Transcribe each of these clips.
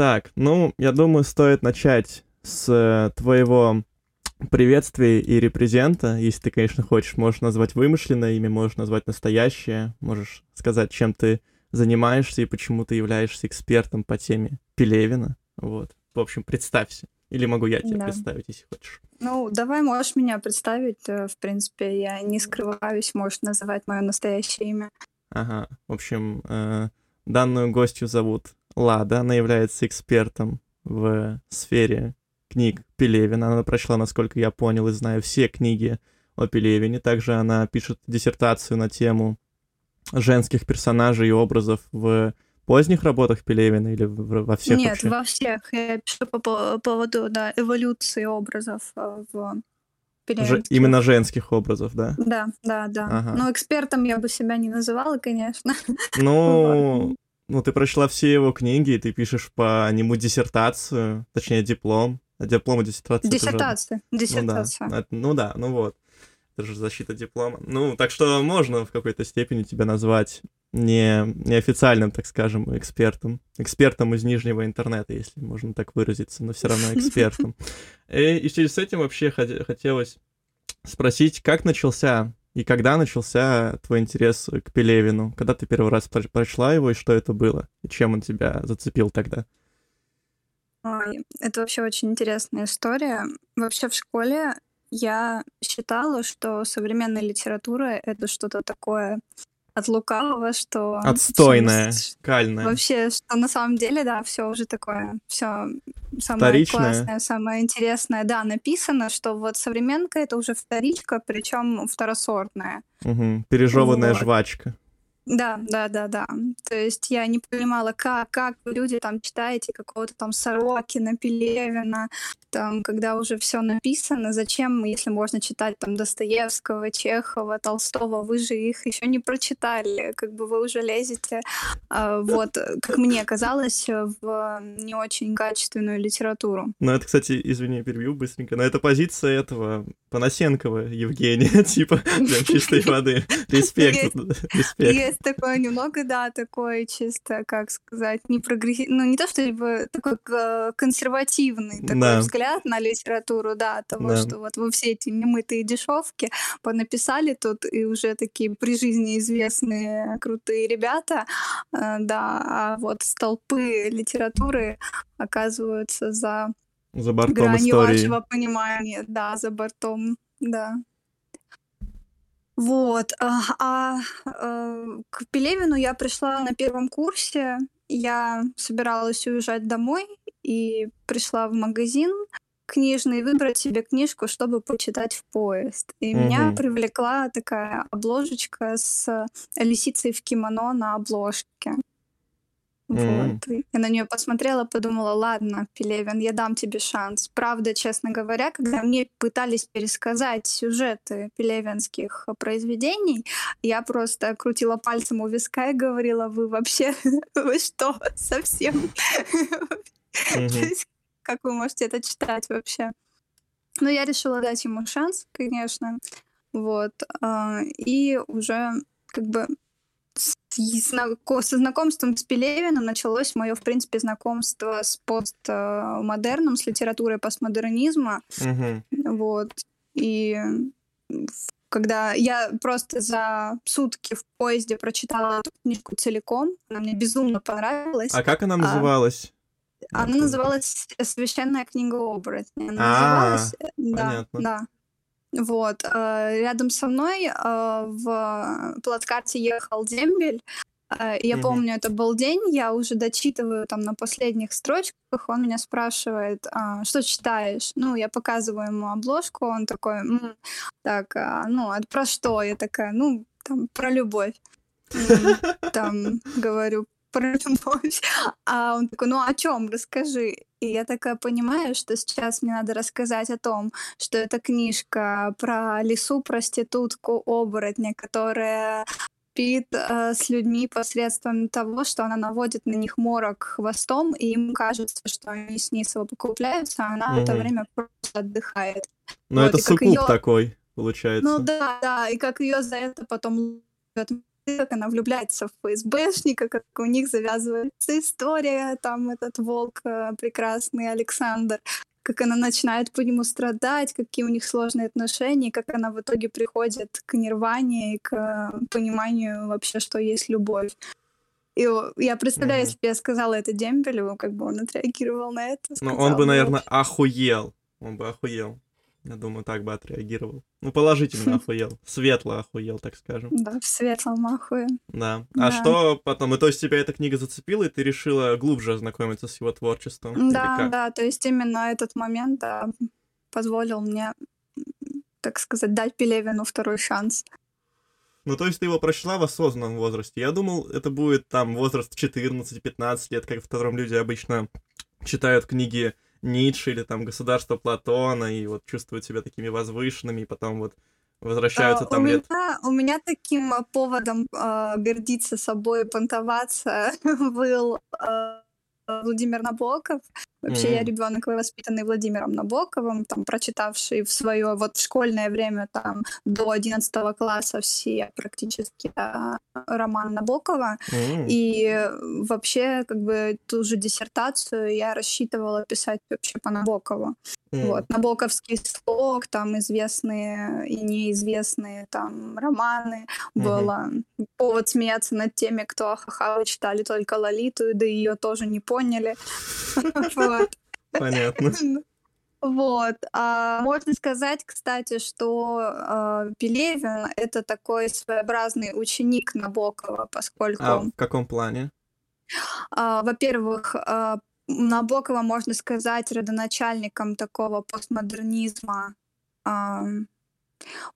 Так, ну, я думаю, стоит начать с э, твоего приветствия и репрезента. Если ты, конечно, хочешь, можешь назвать вымышленное имя, можешь назвать настоящее, можешь сказать, чем ты занимаешься и почему ты являешься экспертом по теме Пелевина. Вот. В общем, представься. Или могу я тебя да. представить, если хочешь. Ну, давай можешь меня представить. Э, в принципе, я не скрываюсь, можешь называть мое настоящее имя. Ага. В общем, э, данную гостью зовут Лада. Она является экспертом в сфере книг Пелевина. Она прочла, насколько я понял и знаю, все книги о Пелевине. Также она пишет диссертацию на тему женских персонажей и образов в поздних работах Пелевина или во всех Нет, вообще? во всех. Я пишу по поводу да, эволюции образов э, в Ж, именно женских образов, да? Да, да, да. Ага. Но экспертом я бы себя не называла, конечно. Ну, ну, ты прочла все его книги, и ты пишешь по нему диссертацию, точнее, диплом. А диплом и диссертация. Диссертация. Же... Диссертация. Ну да, ну да, ну вот. Это же защита диплома. Ну, так что можно в какой-то степени тебя назвать не, неофициальным, так скажем, экспертом. Экспертом из нижнего интернета, если можно так выразиться, но все равно экспертом. И, и в связи с этим вообще хотелось спросить, как начался и когда начался твой интерес к Пелевину? Когда ты первый раз прочла его, и что это было? И чем он тебя зацепил тогда? Ой, это вообще очень интересная история. Вообще в школе я считала, что современная литература — это что-то такое от лукавого, что... Отстойное, все, кальное. Вообще, что на самом деле, да, все уже такое, все самое Вторичное. классное, самое интересное, да, написано, что вот современка это уже вторичка, причем второсортная. Угу. Пережеванная вот. жвачка. Да, да, да, да. То есть я не понимала, как, как вы люди там читаете какого-то там Сорокина, Пелевина, там, когда уже все написано, зачем, если можно читать там Достоевского, Чехова, Толстого, вы же их еще не прочитали, как бы вы уже лезете, э, вот, как мне казалось, в не очень качественную литературу. Ну, это, кстати, извини, перебью быстренько, но это позиция этого Панасенкова Евгения, типа, прям чистой воды. Респект, респект такое немного, да, такое чисто, как сказать, не прогрессивный, ну не то, что типа, такой консервативный такой да. взгляд на литературу, да, того, да. что вот вы все эти немытые дешевки понаписали тут, и уже такие при жизни известные крутые ребята, э, да, а вот столпы литературы оказываются за за бортом гранью истории. вашего понимания, да, за бортом, да. Вот. А, а, а к Пелевину я пришла на первом курсе. Я собиралась уезжать домой и пришла в магазин книжный выбрать себе книжку, чтобы почитать в поезд. И угу. меня привлекла такая обложечка с лисицей в кимоно на обложке. Вот. Mm. Я на нее посмотрела, подумала, ладно, Пелевин, я дам тебе шанс. Правда, честно говоря, когда мне пытались пересказать сюжеты пелевинских произведений, я просто крутила пальцем у виска и говорила, вы вообще, вы что, совсем? Как вы можете это читать вообще? Но я решила дать ему шанс, конечно. Вот. А, и уже как бы со знакомством с Пелевиным началось мое, в принципе, знакомство с постмодерном, с литературой постмодернизма. Угу. Вот. И когда я просто за сутки в поезде прочитала эту книжку целиком, она мне безумно понравилась. А как она а, называлась? А, она называлась «Священная книга оборотня». Она а, называлась... Да, понятно. да. Вот. Э, рядом со мной э, в плацкарте ехал дембель. Э, я mm помню, это был день, я уже дочитываю там на последних строчках, он меня спрашивает, а, что читаешь? Ну, я показываю ему обложку, он такой, М, так, а, ну, а про что? Я такая, ну, там, про любовь. Там, говорю, про любовь. А он такой, ну о чем, расскажи. И я такая понимаю, что сейчас мне надо рассказать о том, что это книжка про лису проститутку оборотня, которая спит э, с людьми посредством того, что она наводит на них морок хвостом, и им кажется, что они с ней совокупляются, а она угу. в это время просто отдыхает. Ну, вот, это суккуб её... такой, получается. Ну да, да, и как ее за это потом как она влюбляется в ФСБшника, как у них завязывается история, там этот волк э, прекрасный Александр, как она начинает по нему страдать, какие у них сложные отношения, как она в итоге приходит к нирване и к э, пониманию вообще, что есть любовь. И я представляю, mm-hmm. если бы я сказала это Дембелеву, как бы он отреагировал на это. Ну, он бы, наверное, охуел. Он бы охуел. Я думаю, так бы отреагировал. Ну, положительно охуел. Светло охуел, так скажем. Да, в светлом ахуе. Да. А что потом? И то есть тебя эта книга зацепила, и ты решила глубже ознакомиться с его творчеством? Да, да, то есть именно этот момент да, позволил мне, так сказать, дать Пелевину второй шанс. Ну, то есть ты его прочла в осознанном возрасте. Я думал, это будет там возраст 14-15 лет, как в котором люди обычно читают книги Ницше или там государство Платона и вот чувствуют себя такими возвышенными, и потом вот возвращаются а, там у лет. Меня, у меня таким поводом э, гордиться собой, понтоваться был э, Владимир Набоков. Вообще mm-hmm. я ребенок воспитанный Владимиром Набоковым, там прочитавший в свое вот школьное время там до 11 класса все практически да, роман Набокова. Mm-hmm. И вообще как бы ту же диссертацию я рассчитывала писать вообще по Набокову. Mm. Вот, Набоковский слог, там известные и неизвестные там романы. Mm-hmm. Было повод смеяться над теми, кто ахаха читали только Лолиту, да ее тоже не поняли. Понятно. Вот. А можно сказать, кстати, что э, Пелевин — это такой своеобразный ученик Набокова, поскольку... А в каком плане? Э, во-первых, э, Набокова можно сказать родоначальником такого постмодернизма. Э,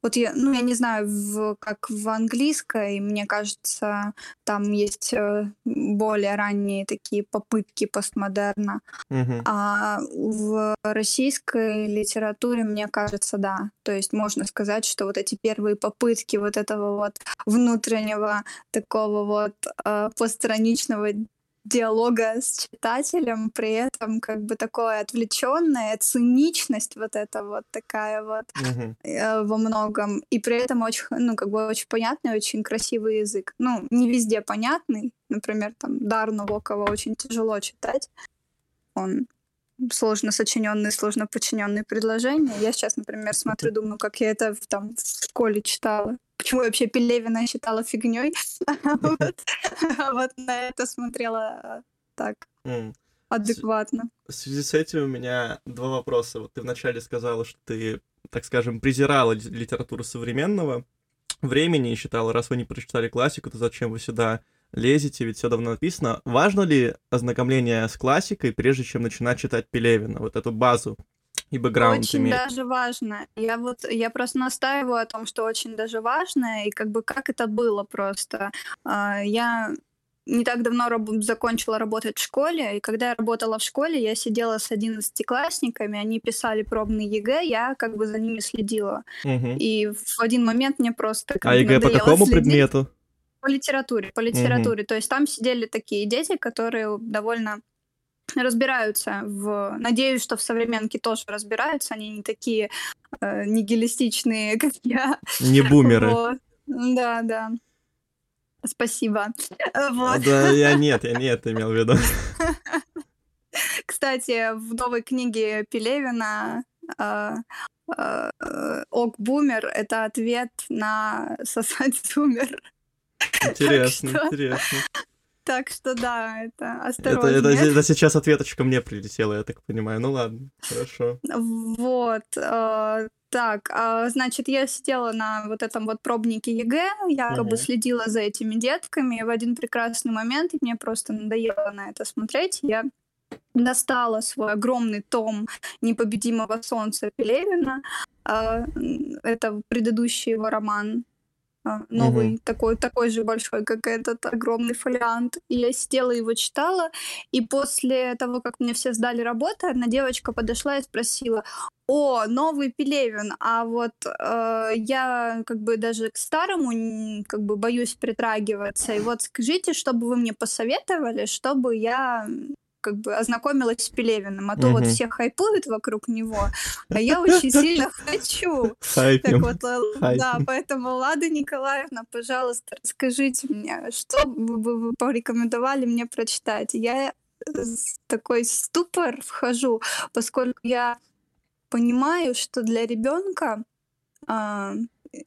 вот я, ну, я не знаю, в, как в английской, мне кажется, там есть э, более ранние такие попытки постмодерна. Mm-hmm. А в российской литературе, мне кажется, да. То есть можно сказать, что вот эти первые попытки вот этого вот внутреннего такого вот э, постраничного диалога с читателем, при этом как бы такое отвлеченная циничность вот эта вот такая вот uh-huh. э, во многом, и при этом очень, ну, как бы очень понятный, очень красивый язык. Ну, не везде понятный, например, там Дар Набокова очень тяжело читать, он сложно сочиненные, сложно подчиненные предложения. Я сейчас, например, смотрю, думаю, как я это в, там в школе читала почему я вообще Пелевина считала фигней. А вот на это смотрела э, так адекватно. В связи с этим у меня два вопроса. Вот ты вначале сказала, что ты, так скажем, презирала литературу современного времени и считала, раз вы не прочитали классику, то зачем вы сюда лезете, ведь все давно написано. Важно ли ознакомление с классикой, прежде чем начинать читать Пелевина, вот эту базу и бэкграунд Очень имеет. даже важно. Я вот, я просто настаиваю о том, что очень даже важно, и как бы как это было просто. А, я не так давно раб- закончила работать в школе, и когда я работала в школе, я сидела с одиннадцатиклассниками, они писали пробный ЕГЭ, я как бы за ними следила. Угу. И в один момент мне просто как А ЕГЭ по какому следить. предмету? По литературе, по литературе. Угу. То есть там сидели такие дети, которые довольно разбираются в... Надеюсь, что в современке тоже разбираются, они не такие э, нигилистичные, как я. Не бумеры. Вот. Да, да. Спасибо. Вот. Да, я нет, я не это имел в виду. Кстати, в новой книге Пелевина э, э, OK boomer — это ответ на сосать Зумер. Интересно, интересно. Так что да, это осторожно. Это, это, это сейчас ответочка мне прилетела, я так понимаю. Ну ладно, хорошо. Вот. Э, так, э, значит, я сидела на вот этом вот пробнике ЕГЭ, я uh-huh. как бы следила за этими детками, и в один прекрасный момент, мне просто надоело на это смотреть, я достала свой огромный том «Непобедимого солнца» Пелевина. Э, это предыдущий его роман новый, угу. такой, такой же большой, как этот огромный фолиант. И я сидела его читала, и после того, как мне все сдали работу, одна девочка подошла и спросила, о, новый Пелевин, а вот э, я как бы даже к старому как бы боюсь притрагиваться, и вот скажите, чтобы вы мне посоветовали, чтобы я как бы ознакомилась с Пелевиным, а то вот все хайпуют вокруг него, а я очень сильно хочу. Так вот, да, поэтому, Лада Николаевна, пожалуйста, расскажите мне, что вы порекомендовали мне прочитать? Я такой ступор вхожу, поскольку я понимаю, что для ребенка а,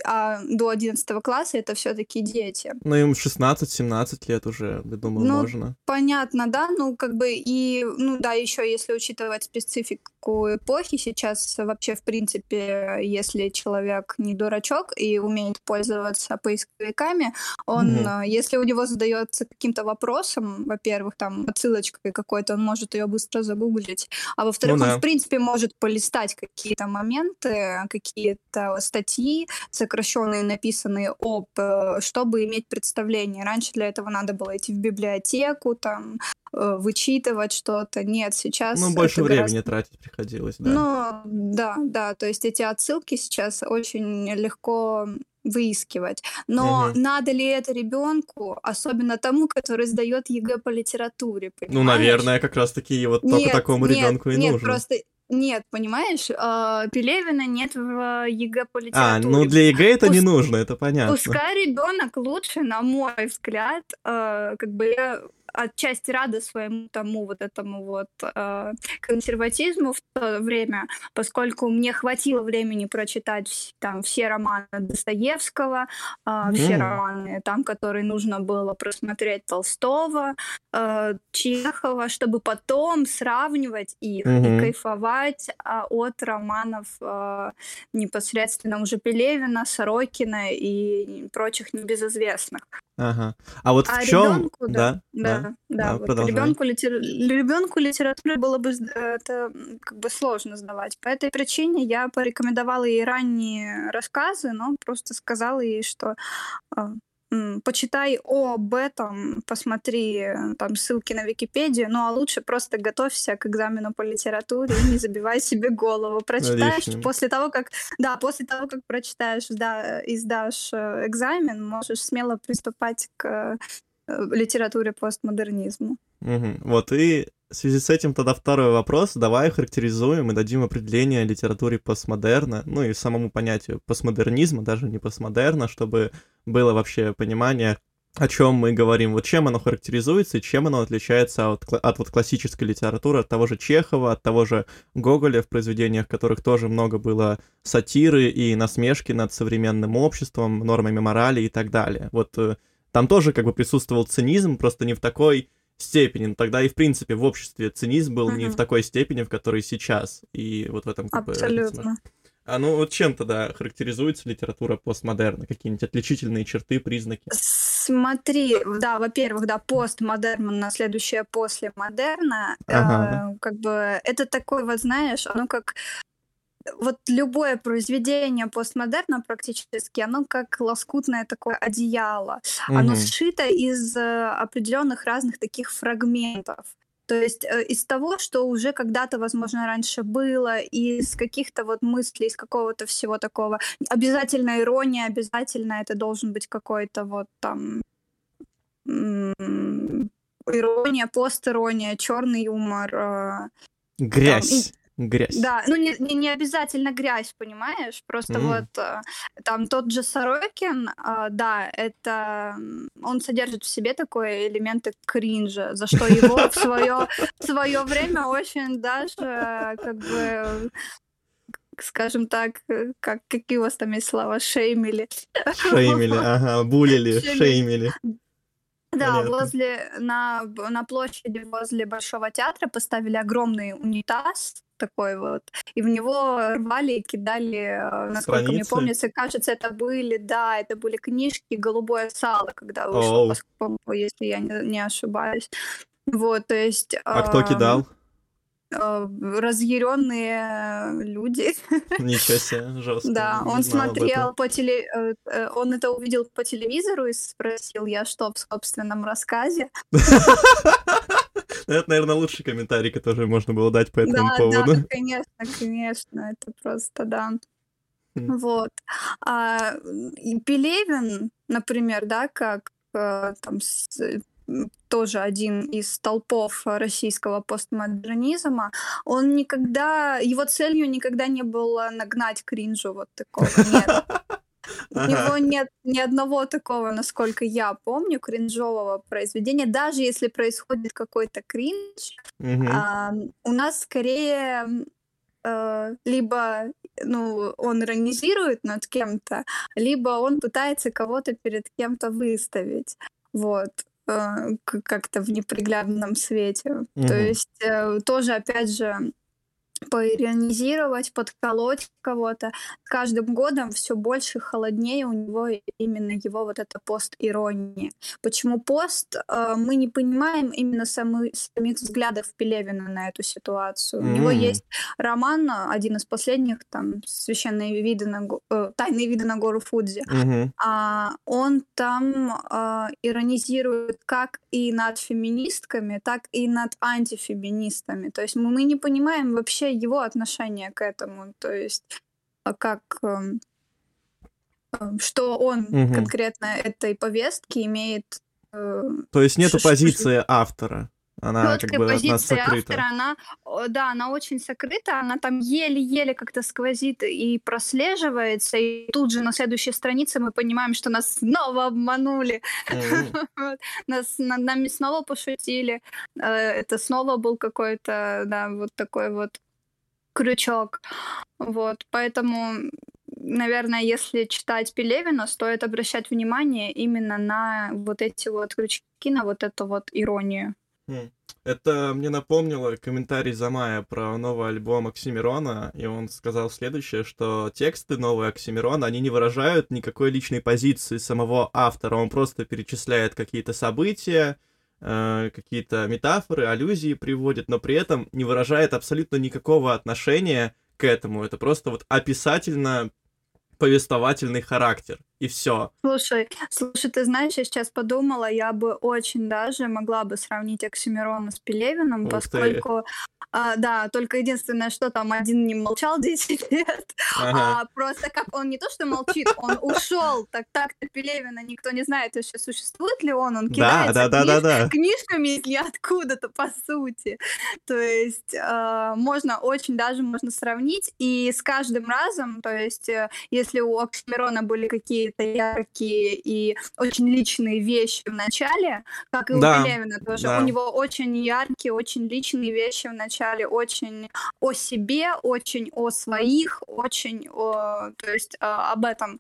а до 11 класса это все-таки дети. Ну, им 16-17 лет уже, я думаю, ну, можно. Понятно, да, ну, как бы и, ну, да, еще если учитывать специфику эпохи, сейчас вообще, в принципе, если человек не дурачок и умеет пользоваться поисковиками, он, угу. если у него задается каким-то вопросом, во-первых, там, отсылочкой какой-то, он может ее быстро загуглить, а во-вторых, ну, да. он, в принципе, может полистать какие-то моменты, какие-то статьи, сокращенные, написанные об, э, чтобы иметь представление. Раньше для этого надо было идти в библиотеку, там, э, вычитывать что-то. Нет, сейчас... Ну, больше времени гораздо... тратить приходилось, да. Ну, да, да, то есть эти отсылки сейчас очень легко выискивать. Но угу. надо ли это ребенку, особенно тому, который сдает ЕГЭ по литературе? Понимаешь? Ну, наверное, как раз таки вот нет, только такому нет, ребенку и нет, нужно. Просто нет, понимаешь, э, Пелевина нет в ЕГЭ по литературе. А, ну для ЕГЭ это Пус... не нужно, это понятно. Пускай ребенок лучше, на мой взгляд, э, как бы я отчасти рада своему тому вот этому вот э, консерватизму в то время, поскольку мне хватило времени прочитать там все романы Достоевского, э, м. все романы там, которые нужно было просмотреть Толстого, э, Чехова, чтобы потом сравнивать их mm-hmm. и кайфовать э, от романов э, непосредственно уже Пелевина, Сорокина и прочих небезызвестных. Ага. А вот а в чем? Ребенку, да, да, да, да, да вот ребенку, литер... ребенку литературы было бы это как бы сложно сдавать. По этой причине я порекомендовала ей ранние рассказы, но просто сказала ей, что а, почитай об этом, посмотри э, там ссылки на Википедию, ну а лучше просто готовься к экзамену по литературе и не забивай себе голову. Прочитаешь после того, как да, после того, как прочитаешь, да, и сдашь э, экзамен, можешь смело приступать к э, литературе постмодернизма. Угу. Вот и в связи с этим тогда второй вопрос. Давай характеризуем и дадим определение литературе постмодерна, ну и самому понятию постмодернизма, даже не постмодерна, чтобы было вообще понимание, о чем мы говорим, вот чем оно характеризуется и чем оно отличается от, от вот классической литературы, от того же Чехова, от того же Гоголя, в произведениях которых тоже много было сатиры и насмешки над современным обществом, нормами морали и так далее. Вот э, там тоже как бы присутствовал цинизм, просто не в такой степени. Но тогда и, в принципе, в обществе цинизм был uh-huh. не в такой степени, в которой сейчас. И вот в этом как Абсолютно. бы... А ну вот чем тогда характеризуется литература постмодерна? Какие-нибудь отличительные черты, признаки? Смотри, да, во-первых, да, постмодерн на следующее после модерна. Ага. Э, как бы это такой, вот знаешь, оно как вот любое произведение постмодерна практически, оно как лоскутное такое одеяло. Угу. Оно сшито из э, определенных разных таких фрагментов. То есть э, из того, что уже когда-то, возможно, раньше было, из каких-то вот мыслей, из какого-то всего такого. Обязательно ирония, обязательно это должен быть какой-то вот там ирония, постирония, черный юмор. Э, Грязь. Там, Грязь. Да, ну не, не, не обязательно грязь, понимаешь? Просто mm. вот э, там тот же Сорокин, э, да, это он содержит в себе такой элементы кринжа, за что его в свое, в свое время очень даже как бы скажем так, как какие у вас там есть слова, шеймили. Шеймили, ага, булили, шеймили. Да, Понятно. возле на, на площади возле Большого театра поставили огромный унитаз, такой вот. И в него рвали и кидали, э, насколько Страницы? мне помнится, кажется, это были, да, это были книжки «Голубое сало», когда вышло, если я не, не ошибаюсь. Вот, то есть... А кто кидал? Э, разъяренные люди. Ничего себе, жестко. Да, он смотрел по теле... Э, он это увидел по телевизору и спросил, я что, в собственном рассказе? Это, наверное, лучший комментарий, который можно было дать по этому да, поводу. Да, конечно, конечно, это просто, да. Вот. А, и Пелевин, например, да, как э, там тоже один из столпов российского постмодернизма, он никогда, его целью никогда не было нагнать кринжу вот такого, нет. У него нет ни одного такого, насколько я помню, кринжового произведения. Даже если происходит какой-то кринж, а, у нас скорее э, либо ну, он иронизирует над кем-то, либо он пытается кого-то перед кем-то выставить. Вот э, как-то в неприглядном свете. То есть э, тоже, опять же, поиронизировать, подколоть кого-то. С каждым годом все больше холоднее у него именно его вот эта пост-ирония. Почему пост? Э, мы не понимаем именно самы, самих взглядов Пелевина на эту ситуацию. Mm-hmm. У него есть роман, один из последних, там, «Священные виды на, э, «Тайные виды на гору Фудзи». Mm-hmm. А он там э, иронизирует как и над феминистками, так и над антифеминистами. То есть мы, мы не понимаем вообще вообще его отношение к этому, то есть а как эм, эм, что он угу. конкретно этой повестки имеет. Э, то есть нету позиции автора. Она как бы позиция сокрыта. автора, она, да, она очень сокрыта, она там еле-еле как-то сквозит и прослеживается, и тут же на следующей странице мы понимаем, что нас снова обманули, нас над нами снова пошутили, э, это снова был какой-то, да, вот такой вот крючок. Вот, поэтому, наверное, если читать Пелевина, стоит обращать внимание именно на вот эти вот крючки, на вот эту вот иронию. Хм. Это мне напомнило комментарий Замая про новый альбом Оксимирона, и он сказал следующее, что тексты нового Оксимирона, они не выражают никакой личной позиции самого автора, он просто перечисляет какие-то события, Э, какие-то метафоры, аллюзии приводит, но при этом не выражает абсолютно никакого отношения к этому. Это просто вот описательно повествовательный характер и все. Слушай, слушай, ты знаешь, я сейчас подумала, я бы очень даже могла бы сравнить Оксимирона с Пелевиным, Ух поскольку, а, да, только единственное, что там один не молчал 10 лет, ага. а просто как он не то что молчит, он ушел, так так-то Пелевина никто не знает вообще, существует ли он, он кидается да, да, книж... да, да, да. книжками или откуда-то, по сути. То есть э, можно очень даже можно сравнить, и с каждым разом, то есть э, если у Оксимирона были какие какие-то яркие и очень личные вещи в начале, как и да, у Пелевина тоже. Да. У него очень яркие, очень личные вещи в начале, очень о себе, очень о своих, очень о, то есть а, об этом.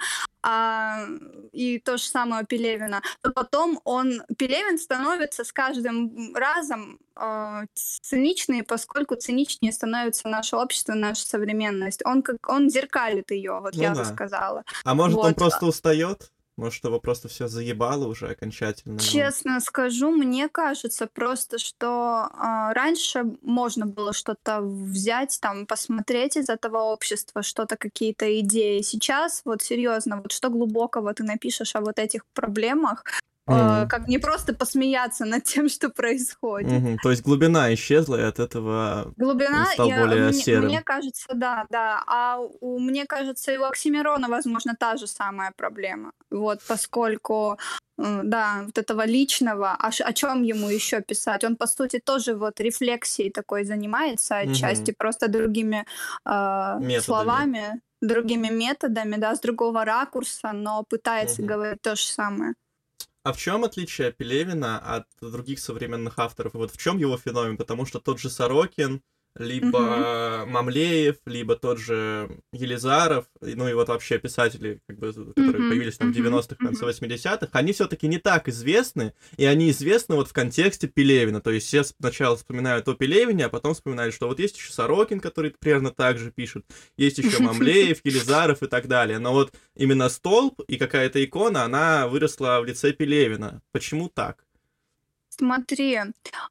А, и то же самое Пелевина. То потом он, Пелевин становится с каждым разом э, циничный, поскольку циничнее становится наше общество, наша современность. Он как он зеркалит ее, вот ну я да. бы сказала. А может, вот. он просто устает? Может, его просто все заебало уже окончательно? Честно скажу, мне кажется просто, что э, раньше можно было что-то взять, там, посмотреть из этого общества, что-то, какие-то идеи. Сейчас, вот серьезно, вот что глубокого ты напишешь о вот этих проблемах, Mm. как не просто посмеяться над тем, что происходит. Mm-hmm. То есть глубина исчезла, и от этого глубина он стал и, более мне, серым. Мне кажется, да, да. А у, мне кажется, и у Оксимирона, возможно, та же самая проблема. Вот, поскольку да, вот этого личного, а о чем ему еще писать? Он, по сути, тоже вот рефлексией такой занимается отчасти, mm-hmm. просто другими э, словами, другими методами, да, с другого ракурса, но пытается mm-hmm. говорить то же самое. А в чем отличие Пелевина от других современных авторов? И вот в чем его феномен? Потому что тот же Сорокин, либо угу. Мамлеев, либо тот же Елизаров, ну и вот вообще писатели, как бы, которые угу. появились там в 90-х, конце 80-х, они все-таки не так известны, и они известны вот в контексте Пелевина. То есть все сначала вспоминают о Пелевине, а потом вспоминают, что вот есть еще Сорокин, который примерно так же пишет, есть еще Мамлеев, Елизаров и так далее. Но вот именно столб и какая-то икона, она выросла в лице Пелевина. Почему так? Смотри,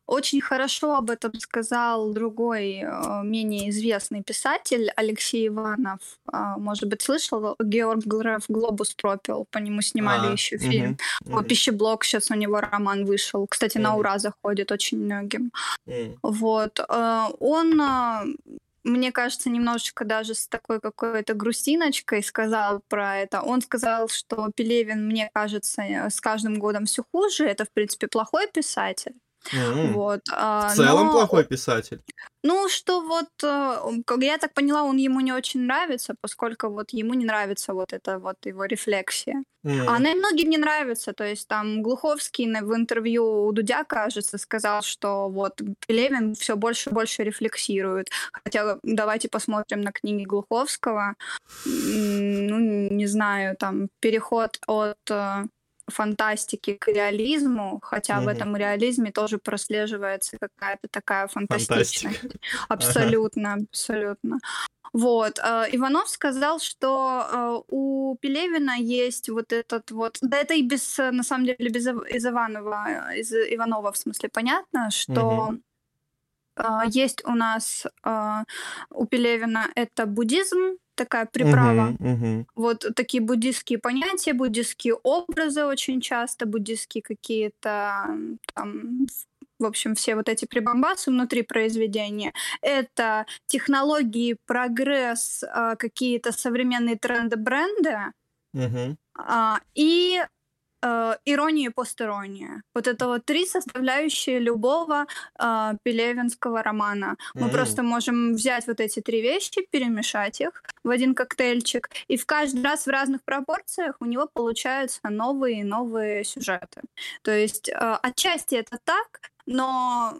очень хорошо об этом сказал другой, э, менее известный писатель Алексей Иванов. А, может быть, слышал? Георг Греф «Глобус пропил». По нему снимали А, еще фильм. мгм, «Пищеблок» сейчас у него роман вышел. Кстати, на ура заходит очень многим. м. Вот. э, Он э, мне кажется, немножечко даже с такой какой-то грустиночкой сказал про это. Он сказал, что Пелевин, мне кажется, с каждым годом все хуже. Это, в принципе, плохой писатель. Mm. Вот. В целом но... плохой писатель. Ну, что вот, э, как я так поняла, он ему не очень нравится, поскольку вот ему не нравится вот эта вот его рефлексия. Mm. А она и многим не нравится. То есть там Глуховский в интервью у Дудя, кажется, сказал, что вот Пелевин все больше и больше рефлексирует. Хотя давайте посмотрим на книги Глуховского. Ну, не знаю, там переход от э, фантастики к реализму, хотя mm-hmm. в этом реализме тоже прослеживается какая-то такая фантастичность. Абсолютно, абсолютно. Вот. Э, Иванов сказал, что э, у Пелевина есть вот этот вот... Да это и без, на самом деле, без из Иванова, из Иванова, в смысле, понятно, что mm-hmm. Есть у нас у Пелевина это буддизм, такая приправа. Угу, угу. Вот такие буддистские понятия, буддистские образы очень часто, буддистские какие-то там в общем, все вот эти прибамбасы внутри произведения. Это технологии, прогресс, а, какие-то современные тренды бренда. Угу. И э, ирония и постирония. Вот это вот три составляющие любого э, пелевинского романа. Мы mm-hmm. просто можем взять вот эти три вещи, перемешать их в один коктейльчик, и в каждый раз в разных пропорциях у него получаются новые и новые сюжеты. То есть э, отчасти это так, но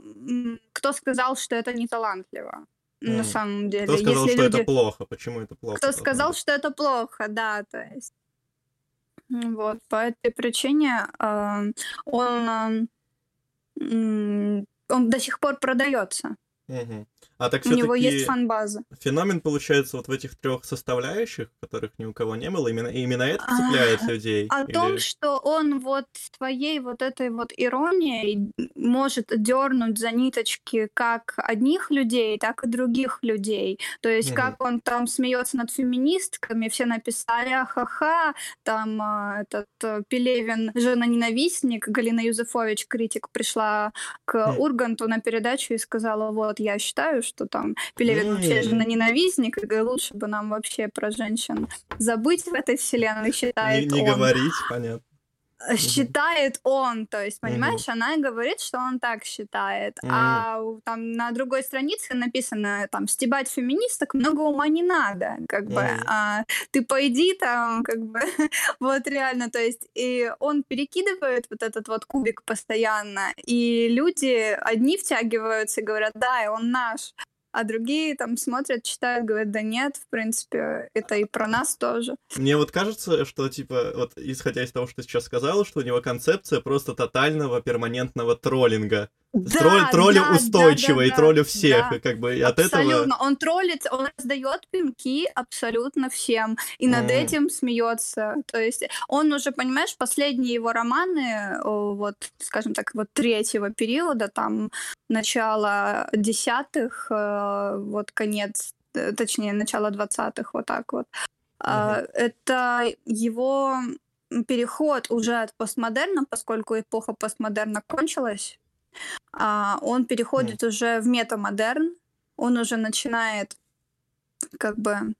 кто сказал, что это не талантливо? Mm. На самом деле. Кто сказал, Если что люди... это плохо? Почему это плохо? Кто сказал, что это плохо, да, то есть. Вот, по этой причине э, он, э, он до сих пор продается. Угу. А так У него есть фан-база. Феномен получается вот в этих трех составляющих, которых ни у кого не было, именно, именно это цепляет а, людей. О или... том, что он вот своей вот этой вот иронией может дернуть за ниточки как одних людей, так и других людей. То есть угу. как он там смеется над феминистками, все написали ахаха, там э, этот э, Пелевин жена-ненавистник, Галина Юзефович, критик, пришла к угу. Урганту на передачу и сказала, вот, я считаю, что там Пелевин вообще жена-ненавистник, и лучше бы нам вообще про женщин забыть в этой вселенной, считает Не, не он. говорить, понятно считает он, то есть, понимаешь, mm-hmm. она говорит, что он так считает, mm-hmm. а там на другой странице написано, там, стебать феминисток много ума не надо, как mm-hmm. бы, а ты пойди там, как бы, вот реально, то есть, и он перекидывает вот этот вот кубик постоянно, и люди одни втягиваются и говорят, да, и он наш, а другие там смотрят, читают, говорят, да нет, в принципе, это и про нас тоже. Мне вот кажется, что, типа, вот исходя из того, что ты сейчас сказала, что у него концепция просто тотального перманентного троллинга. Да, Тролль, троллю да, устойчиво да, да, и троллю всех, да. как бы и от абсолютно. этого... Он троллит, он раздает пинки абсолютно всем, и над mm. этим смеется. То есть он уже, понимаешь, последние его романы, вот, скажем так, вот третьего периода, там, начало десятых, э, вот конец, э, точнее, начало двадцатых, вот так вот. Mm-hmm. Это его переход уже от постмодерна, поскольку эпоха постмодерна кончилась, он переходит mm. уже в метамодерн, он уже начинает как бы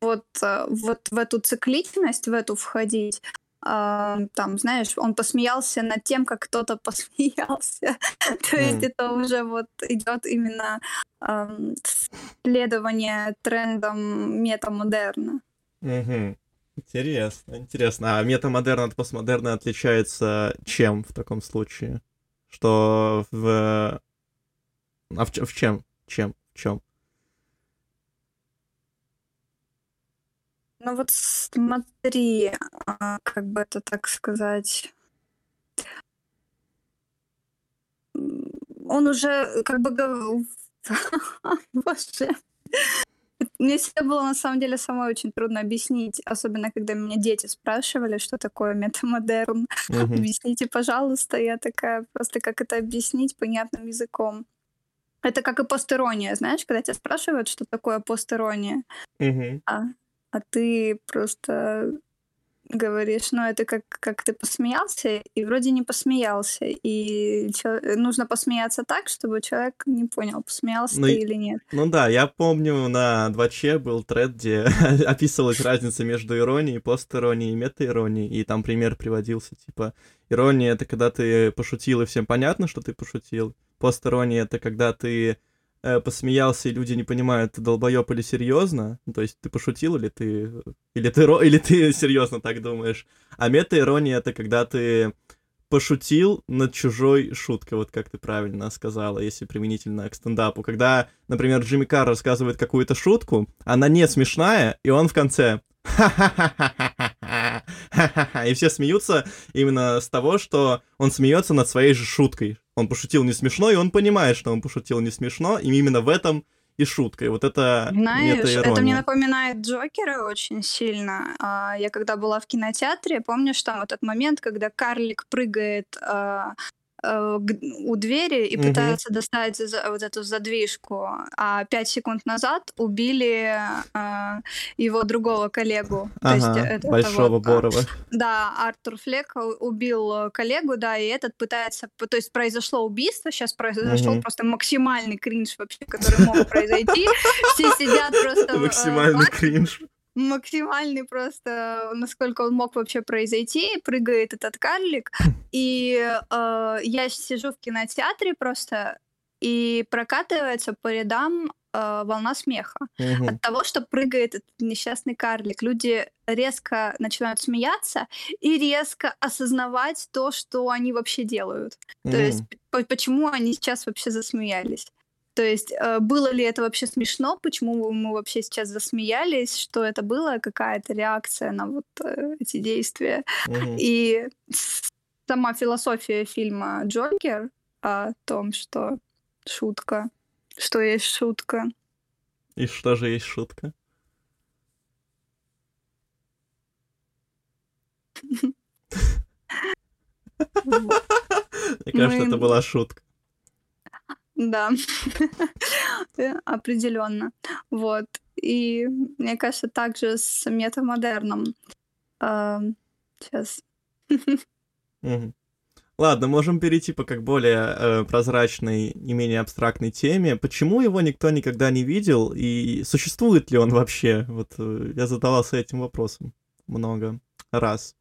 вот, э, вот в эту цикличность, в эту входить, а, там, знаешь, он посмеялся над тем, как кто-то посмеялся. То есть это уже вот идет именно следование трендам метамодерна. Интересно, интересно. А метамодерн от постмодерна отличается чем в таком случае? Что в... А в, в чем? Чем? В чем? Ну вот смотри, а, как бы это так сказать... Он уже как бы... Боже. Мне всегда было на самом деле самой очень трудно объяснить, особенно когда меня дети спрашивали, что такое метамодерн. Uh-huh. Объясните, пожалуйста. Я такая, просто как это объяснить понятным языком. Это как и постерония, знаешь, когда тебя спрашивают, что такое постерония, uh-huh. а, а ты просто говоришь, ну это как, как ты посмеялся, и вроде не посмеялся. И чё, нужно посмеяться так, чтобы человек не понял, посмеялся ну, ты или нет. Ну да, я помню, на 2Ч был тред, где описывалась разница между иронией, постиронией и метаиронией, и там пример приводился, типа, ирония — это когда ты пошутил, и всем понятно, что ты пошутил. Постирония — это когда ты э, посмеялся, и люди не понимают, ты долбоёб или серьезно. Ну, то есть ты пошутил, или ты. Или ты, или ты серьезно так думаешь. А мета-ирония это когда ты пошутил над чужой шуткой, вот как ты правильно сказала, если применительно к стендапу. Когда, например, Джимми Карр рассказывает какую-то шутку, она не смешная, и он в конце и все смеются именно с того, что он смеется над своей же шуткой. Он пошутил не смешно, и он понимает, что он пошутил не смешно, и именно в этом и шутка. И вот это Знаешь, это мне напоминает Джокера очень сильно. А, я когда была в кинотеатре, помнишь там этот момент, когда карлик прыгает а, у двери и угу. пытаются достать за, вот эту задвижку, а пять секунд назад убили э, его другого коллегу. Ага, то есть это, большого вот, Борова. Да, Артур Флек убил коллегу, да, и этот пытается, то есть произошло убийство, сейчас произошел угу. просто максимальный кринж вообще, который мог произойти. Все сидят просто... Максимальный кринж максимальный просто, насколько он мог вообще произойти, прыгает этот карлик, и э, я сижу в кинотеатре просто, и прокатывается по рядам э, волна смеха угу. от того, что прыгает этот несчастный карлик. Люди резко начинают смеяться и резко осознавать то, что они вообще делают. Угу. То есть почему они сейчас вообще засмеялись. То есть э, было ли это вообще смешно, почему мы вообще сейчас засмеялись, что это было, какая-то реакция на вот э, эти действия. Угу. И сама философия фильма Джокер о том, что шутка, что есть шутка. И что же есть шутка? Мне кажется, это была шутка. Да, определенно. Вот. И мне кажется, также с метамодерном. Сейчас. Ладно, можем перейти по как более э, прозрачной и менее абстрактной теме. Почему его никто никогда не видел и существует ли он вообще? Вот э, я задавался этим вопросом много раз.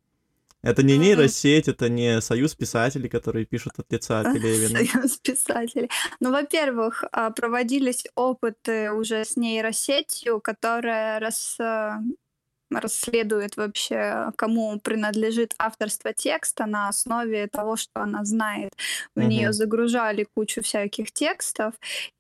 Это не нейросеть, это не союз писателей, которые пишут от лица Пелевина. Союз писателей. Ну, во-первых, а, проводились опыты уже с нейросетью, которая рас, расследует вообще, кому принадлежит авторство текста на основе того, что она знает. В угу. нее загружали кучу всяких текстов,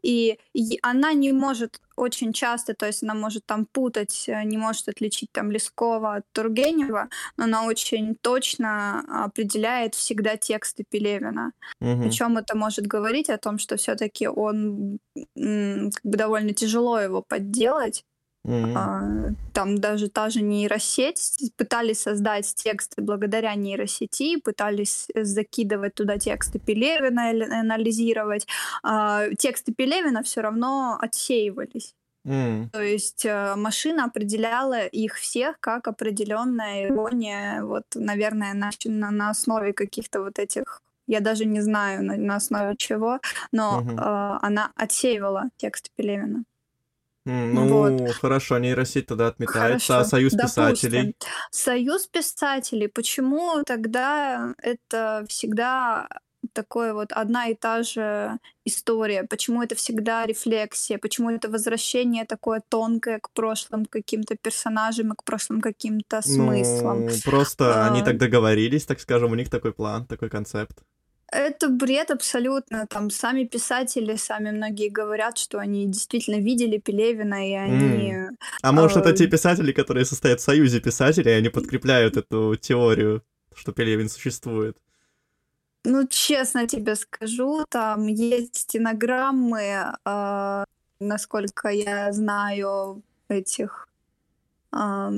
и, и она не может очень часто, то есть она может там путать, э, не может отличить там Лескова от Тургенева, но она очень точно определяет всегда тексты Пелевина. Угу. Причем это может говорить о том, что все-таки он как бы довольно тяжело его подделать. Mm-hmm. Там даже та же нейросеть пытались создать тексты благодаря нейросети, пытались закидывать туда тексты Пелевина, анализировать. А, тексты Пелевина все равно отсеивались. Mm. То есть э, машина определяла их всех как определенная ирония, вот, наверное, на, на, на основе каких-то вот этих я даже не знаю на, на основе чего, но mm-hmm. э, она отсеивала тексты Пелевина. Ну, вот. хорошо, нейросеть тогда отметается, а союз допустим. писателей? Союз писателей. Почему тогда это всегда такое вот одна и та же история? Почему это всегда рефлексия? Почему это возвращение такое тонкое к прошлым каким-то персонажам и к прошлым каким-то смыслам? Ну, просто а... они так договорились, так скажем, у них такой план, такой концепт. Это бред абсолютно. Там сами писатели, сами многие говорят, что они действительно видели Пелевина, и они... Mm. А может, это те писатели, которые состоят в союзе писателей, и они подкрепляют эту теорию, что Пелевин существует? Ну, честно тебе скажу, там есть стенограммы, э, насколько я знаю, этих... Э,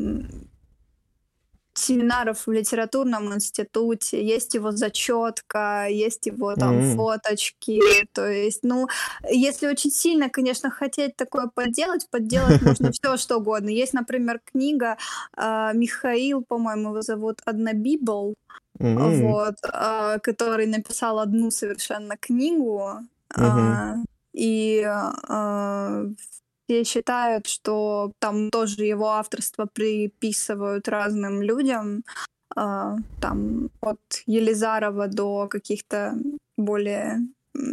семинаров в литературном институте, есть его зачетка, есть его там mm. фоточки, то есть, ну, если очень сильно, конечно, хотеть такое подделать, подделать можно все что угодно. Есть, например, книга э, Михаил, по-моему, его зовут Однобибл, mm-hmm. вот, э, который написал одну совершенно книгу, mm-hmm. э, и э, все считают, что там тоже его авторство приписывают разным людям, э, там от Елизарова до каких-то более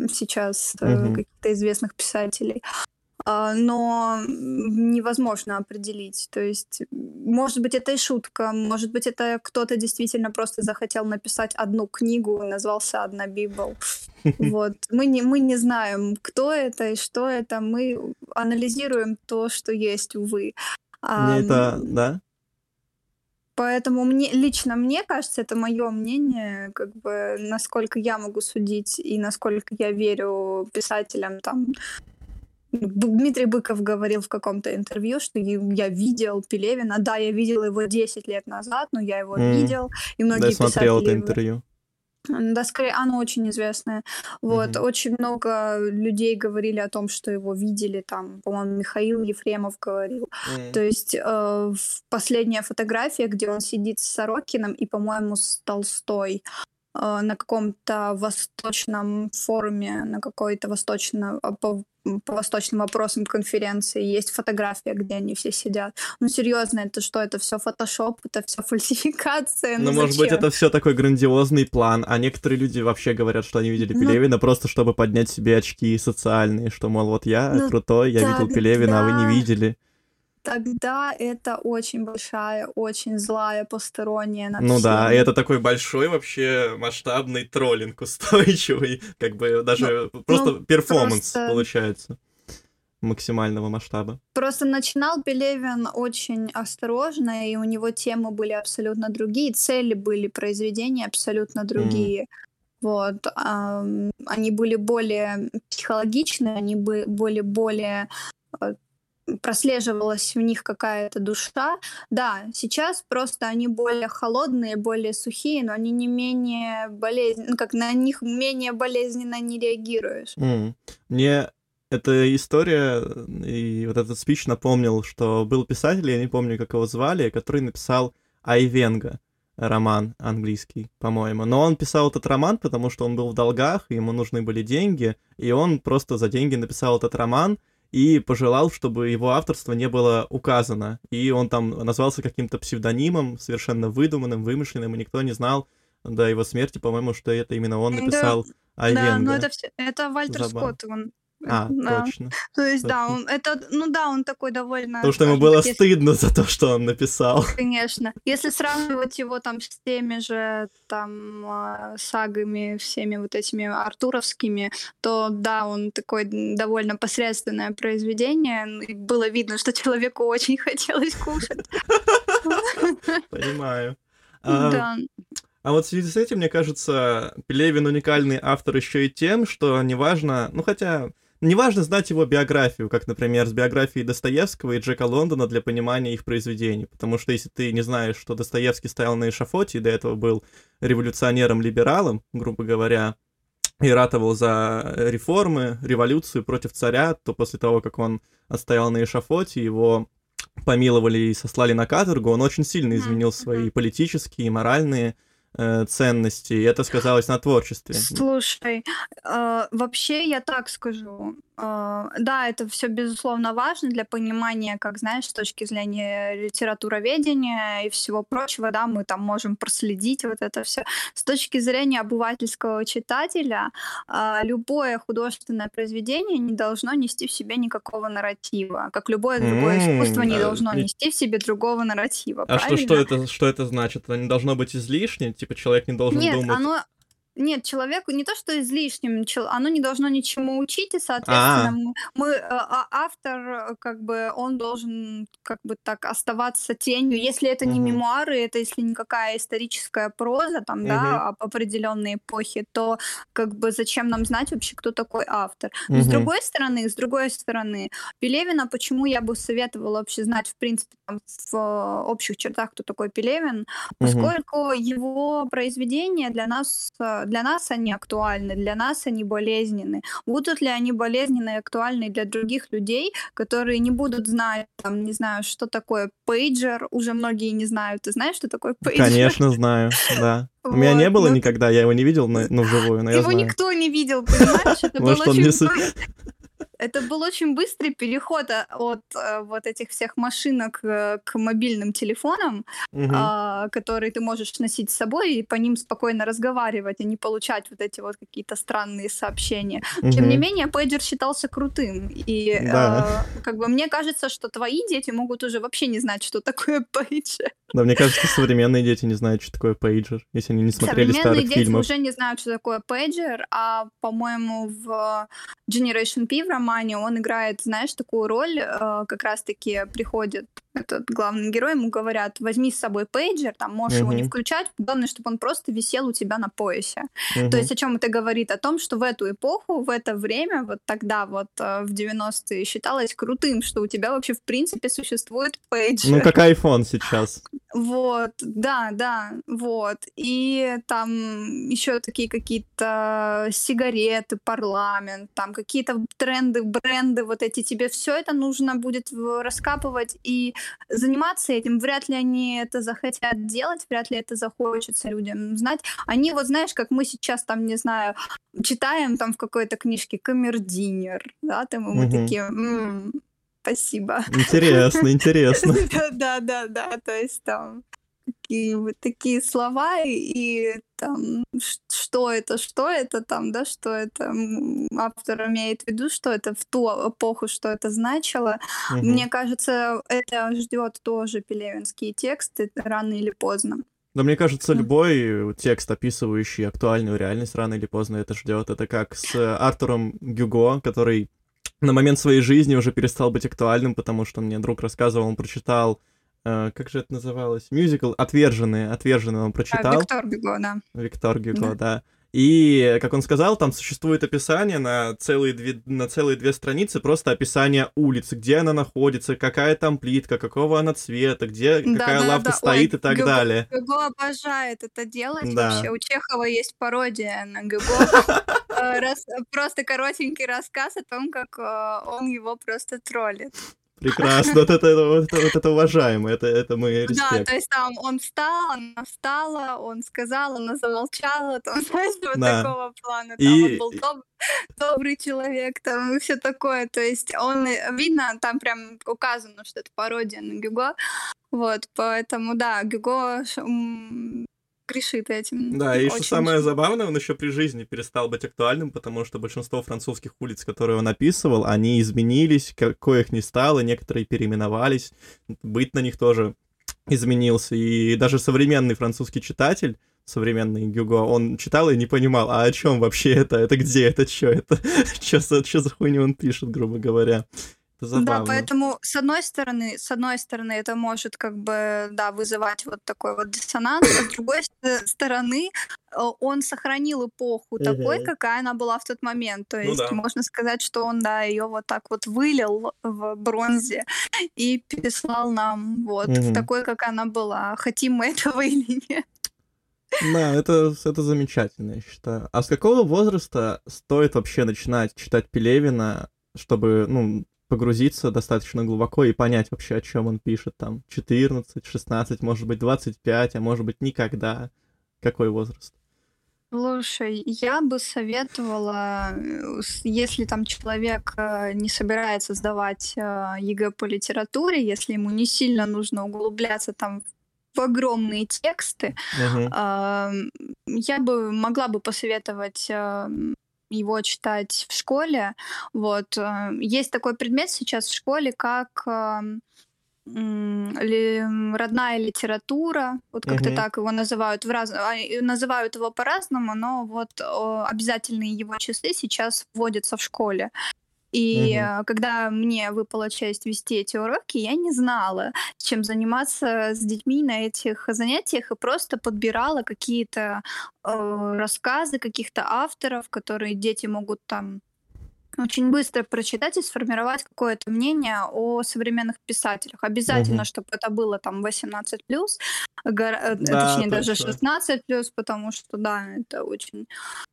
сейчас mm-hmm. каких-то известных писателей. А, но невозможно определить. То есть, может быть, это и шутка, может быть, это кто-то действительно просто захотел написать одну книгу и назвался «Одна Библ». Вот. Мы не, мы не знаем, кто это и что это. Мы анализируем то, что есть, увы. Это, да? Поэтому мне лично мне кажется, это мое мнение, как бы насколько я могу судить и насколько я верю писателям там Дмитрий Быков говорил в каком-то интервью, что я видел Пелевина. Да, я видел его 10 лет назад, но я его mm. видел. И многие да, смотрел это интервью. Да, скорее, оно очень известное. Вот, mm-hmm. очень много людей говорили о том, что его видели, там, по-моему, Михаил Ефремов говорил. Mm-hmm. То есть э, последняя фотография, где он сидит с Сорокином и, по-моему, с Толстой на каком-то восточном форуме, на какой-то восточно, по, по восточным вопросам конференции, есть фотография, где они все сидят. Ну, серьезно, это что? Это все фотошоп, это все фальсификация. Ну, ну может быть, это все такой грандиозный план, а некоторые люди вообще говорят, что они видели ну, Пелевина просто чтобы поднять себе очки социальные, что, мол, вот я ну, крутой, я да, видел Пелевина, да. а вы не видели тогда это очень большая, очень злая посторонняя над Ну всеми. да, и это такой большой вообще масштабный троллинг устойчивый, как бы даже ну, просто ну, перформанс просто... получается максимального масштаба. Просто начинал Пелевин очень осторожно, и у него темы были абсолютно другие, цели были произведения абсолютно другие. Mm. Вот, эм, они были более психологичные, они были более э, прослеживалась в них какая-то душа. Да, сейчас просто они более холодные, более сухие, но они не менее болезненные, ну, как на них менее болезненно не реагируешь. Mm. Мне эта история и вот этот спич напомнил, что был писатель, я не помню, как его звали, который написал Айвенга роман английский, по-моему. Но он писал этот роман, потому что он был в долгах, ему нужны были деньги, и он просто за деньги написал этот роман, и пожелал, чтобы его авторство не было указано. И он там назвался каким-то псевдонимом, совершенно выдуманным, вымышленным, и никто не знал до его смерти, по-моему, что это именно он написал да, Айвенго. Да, но это, все, это Вальтер Забав. Скотт, он а, да. точно. То есть, точно. да, он это, ну да, он такой довольно... Потому что ему было если... стыдно за то, что он написал. Конечно. Если сравнивать его там с теми же там а, сагами, всеми вот этими артуровскими, то да, он такой довольно посредственное произведение. И было видно, что человеку очень хотелось кушать. Понимаю. Да. А вот в связи с этим, мне кажется, Пелевин уникальный автор еще и тем, что неважно, ну хотя Неважно знать его биографию, как, например, с биографией Достоевского и Джека Лондона для понимания их произведений, потому что если ты не знаешь, что Достоевский стоял на эшафоте и до этого был революционером-либералом, грубо говоря, и ратовал за реформы, революцию против царя, то после того, как он отстоял на эшафоте, его помиловали и сослали на каторгу, он очень сильно изменил свои политические и моральные ценности, и это сказалось на творчестве. Слушай, э, вообще я так скажу, э, да, это все безусловно важно для понимания, как знаешь, с точки зрения литературоведения и всего прочего, да, мы там можем проследить вот это все. С точки зрения обывательского читателя, э, любое художественное произведение не должно нести в себе никакого нарратива, как любое другое mm, искусство не должно нести в себе другого нарратива. А что, что это, что это значит? Это не должно быть излишне? Типа человек не должен Нет, думать... оно... нет, человеку не то, что излишним, оно не должно ничему учить, и, соответственно, а. мы, мы а, автор, как бы, он должен, как бы так, оставаться тенью. Если это не мемуары, это если никакая историческая проза, там, да, об определенной эпохе, то, как бы, зачем нам знать вообще, кто такой автор? Но с другой стороны, с другой стороны, Пелевина, почему я бы советовала вообще знать, в принципе, там, в общих чертах, кто такой Пелевин, поскольку его произведения для нас для нас они актуальны, для нас они болезненны. Будут ли они болезненны и актуальны для других людей, которые не будут знать, там, не знаю, что такое пейджер, уже многие не знают. Ты знаешь, что такое пейджер? Конечно, знаю, да. У меня не было ну никогда, я его не видел, но, ну, вживую, но я Его никто не видел, понимаешь? Это было очень... Это был очень быстрый переход а, от э, вот этих всех машинок э, к мобильным телефонам, угу. которые ты можешь носить с собой и по ним спокойно разговаривать, а не получать вот эти вот какие-то странные сообщения. Угу. Тем не менее, пейджер считался крутым. И да. э, как бы мне кажется, что твои дети могут уже вообще не знать, что такое пейджер. Да, мне кажется, современные дети не знают, что такое пейджер, если они не смотрели старых дети фильмов. уже не знают, что такое пейджер, а, по-моему, в Generation P в романе он играет, знаешь, такую роль, э, как раз-таки приходит этот главный герой, ему говорят, возьми с собой пейджер, там можешь uh-huh. его не включать, главное, чтобы он просто висел у тебя на поясе. Uh-huh. То есть о чем это говорит? О том, что в эту эпоху, в это время, вот тогда вот э, в 90-е считалось крутым, что у тебя вообще в принципе существует пейджер. Ну, как iPhone сейчас. Вот, да, да, вот. И там еще такие какие-то сигареты, парламент, там какие-то тренды, бренды, вот эти тебе все это нужно будет раскапывать и заниматься этим. Вряд ли они это захотят делать, вряд ли это захочется людям знать. Они вот, знаешь, как мы сейчас там, не знаю, читаем там в какой-то книжке камердинер, да, там и мы угу. такие, м-м, спасибо. Интересно, интересно. Да, да, да, то есть там такие, вот такие слова и там что это, что это там, да, что это автор имеет в виду, что это в ту эпоху, что это значило. Угу. Мне кажется, это ждет тоже пелевинские тексты рано или поздно. Да, мне кажется, любой текст, описывающий актуальную реальность, рано или поздно это ждет. Это как с Артуром Гюго, который на момент своей жизни уже перестал быть актуальным, потому что мне друг рассказывал, он прочитал Uh, как же это называлось? Мюзикл «Отверженные». «Отверженные» он прочитал. А, Виктор Гюго, да. Виктор Гюго, да. да. И, как он сказал, там существует описание на целые, две, на целые две страницы, просто описание улицы, где она находится, какая там плитка, какого она цвета, где да, какая да, лавка да. стоит Ой, и так Гюго, далее. Гюго обожает это делать да. вообще. У Чехова есть пародия на Гюго. Э, просто коротенький рассказ о том, как э, он его просто троллит. Прекрасно, вот это, вот это, вот это уважаемо, это, это мы респект. Да, то есть там он встал, она встала, он сказал, она замолчала, там, знаешь, вот да. такого плана. Там и... он был доб... добрый человек, там, и все такое. То есть он, э, видно, там прям указано, что это пародия на Гюго. Вот, поэтому, да, Гюго грешит этим. Да, и что самое забавное, он еще при жизни перестал быть актуальным, потому что большинство французских улиц, которые он описывал, они изменились, коих не стало, некоторые переименовались, быт на них тоже изменился, и даже современный французский читатель, современный Гюго, он читал и не понимал, а о чем вообще это, это где, это? Что, это? Что за, что за хуйню он пишет, грубо говоря. Забавно. Да, поэтому с одной стороны, с одной стороны, это может как бы, да, вызывать вот такой вот диссонанс, а с другой стороны, э, он сохранил эпоху такой, какая она была в тот момент. То ну есть ну, да. можно сказать, что он, да, ее вот так вот вылил в бронзе и переслал нам вот в такой, как она была. Хотим мы этого или нет. Да, это, это замечательно, я считаю. А с какого возраста стоит вообще начинать читать Пелевина, чтобы, ну, погрузиться достаточно глубоко и понять вообще, о чем он пишет. Там 14, 16, может быть 25, а может быть никогда. Какой возраст? Слушай, я бы советовала, э, если там человек э, не собирается сдавать э, ЕГЭ по литературе, если ему не сильно нужно углубляться там в огромные тексты, uh-huh. я бы могла бы посоветовать его читать в школе. Вот. Э, есть такой предмет сейчас в школе, как эм, родная литература, вот как-то угу. так его называют, в раз... А, называют его по-разному, но вот обязательные его часы сейчас вводятся в школе. И угу. когда мне выпала честь вести эти уроки, я не знала, чем заниматься с детьми на этих занятиях, и просто подбирала какие-то э, рассказы каких-то авторов, которые дети могут там очень быстро прочитать и сформировать какое-то мнение о современных писателях. Обязательно, угу. чтобы это было там 18 плюс, гор... Э, да, точнее точно. даже 16 плюс, потому что да, это очень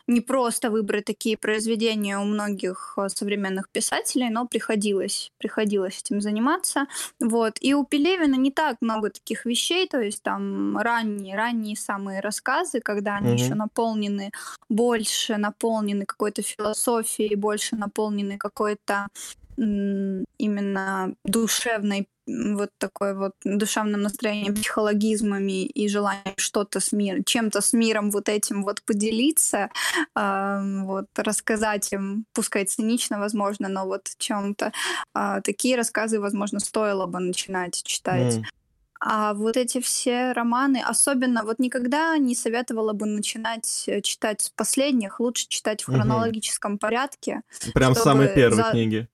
непросто выбрать такие произведения у многих э, современных писателей, но приходилось, приходилось этим заниматься. Вот. И у Пелевина не так много таких вещей, то есть там ранние, ранние самые рассказы, когда они угу. еще наполнены больше, наполнены какой-то философией, больше наполнены какой-то именно душевной вот такой вот душевным настроением, психологизмами и желанием что-то с миром, чем-то с миром вот этим вот поделиться, э, вот рассказать им, пускай цинично, возможно, но вот чем-то. Э, такие рассказы, возможно, стоило бы начинать читать. Mm. А вот эти все романы, особенно вот никогда не советовала бы начинать э, читать с последних, лучше читать в хронологическом угу. порядке. Прям самые первые за... книги.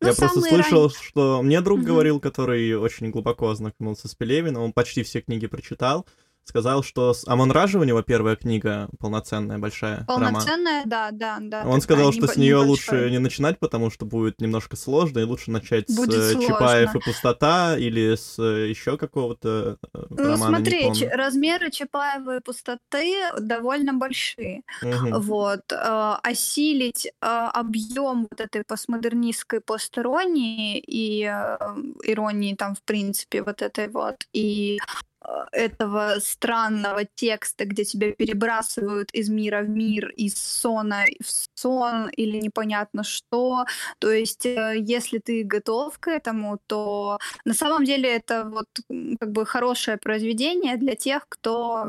Ну, Я просто слышал, ран... что мне друг угу. говорил, который очень глубоко ознакомился с Пелевиным, он почти все книги прочитал, сказал, что Амон Ража у него первая книга полноценная, большая. Полноценная, роман. да, да, да. Он сказал, что с нее лучше не начинать, потому что будет немножко сложно, и лучше начать будет с сложно. Чапаев и пустота или с э, еще какого-то э, ну, романа. Смотри, ч- размеры Чапаева и пустоты довольно большие. Угу. Вот. Э, осилить э, объем вот этой постмодернистской посторонней и э, иронии там, в принципе, вот этой вот, и этого странного текста, где тебя перебрасывают из мира в мир, из сона в сон или непонятно что. То есть, э, если ты готов к этому, то на самом деле это вот как бы хорошее произведение для тех, кто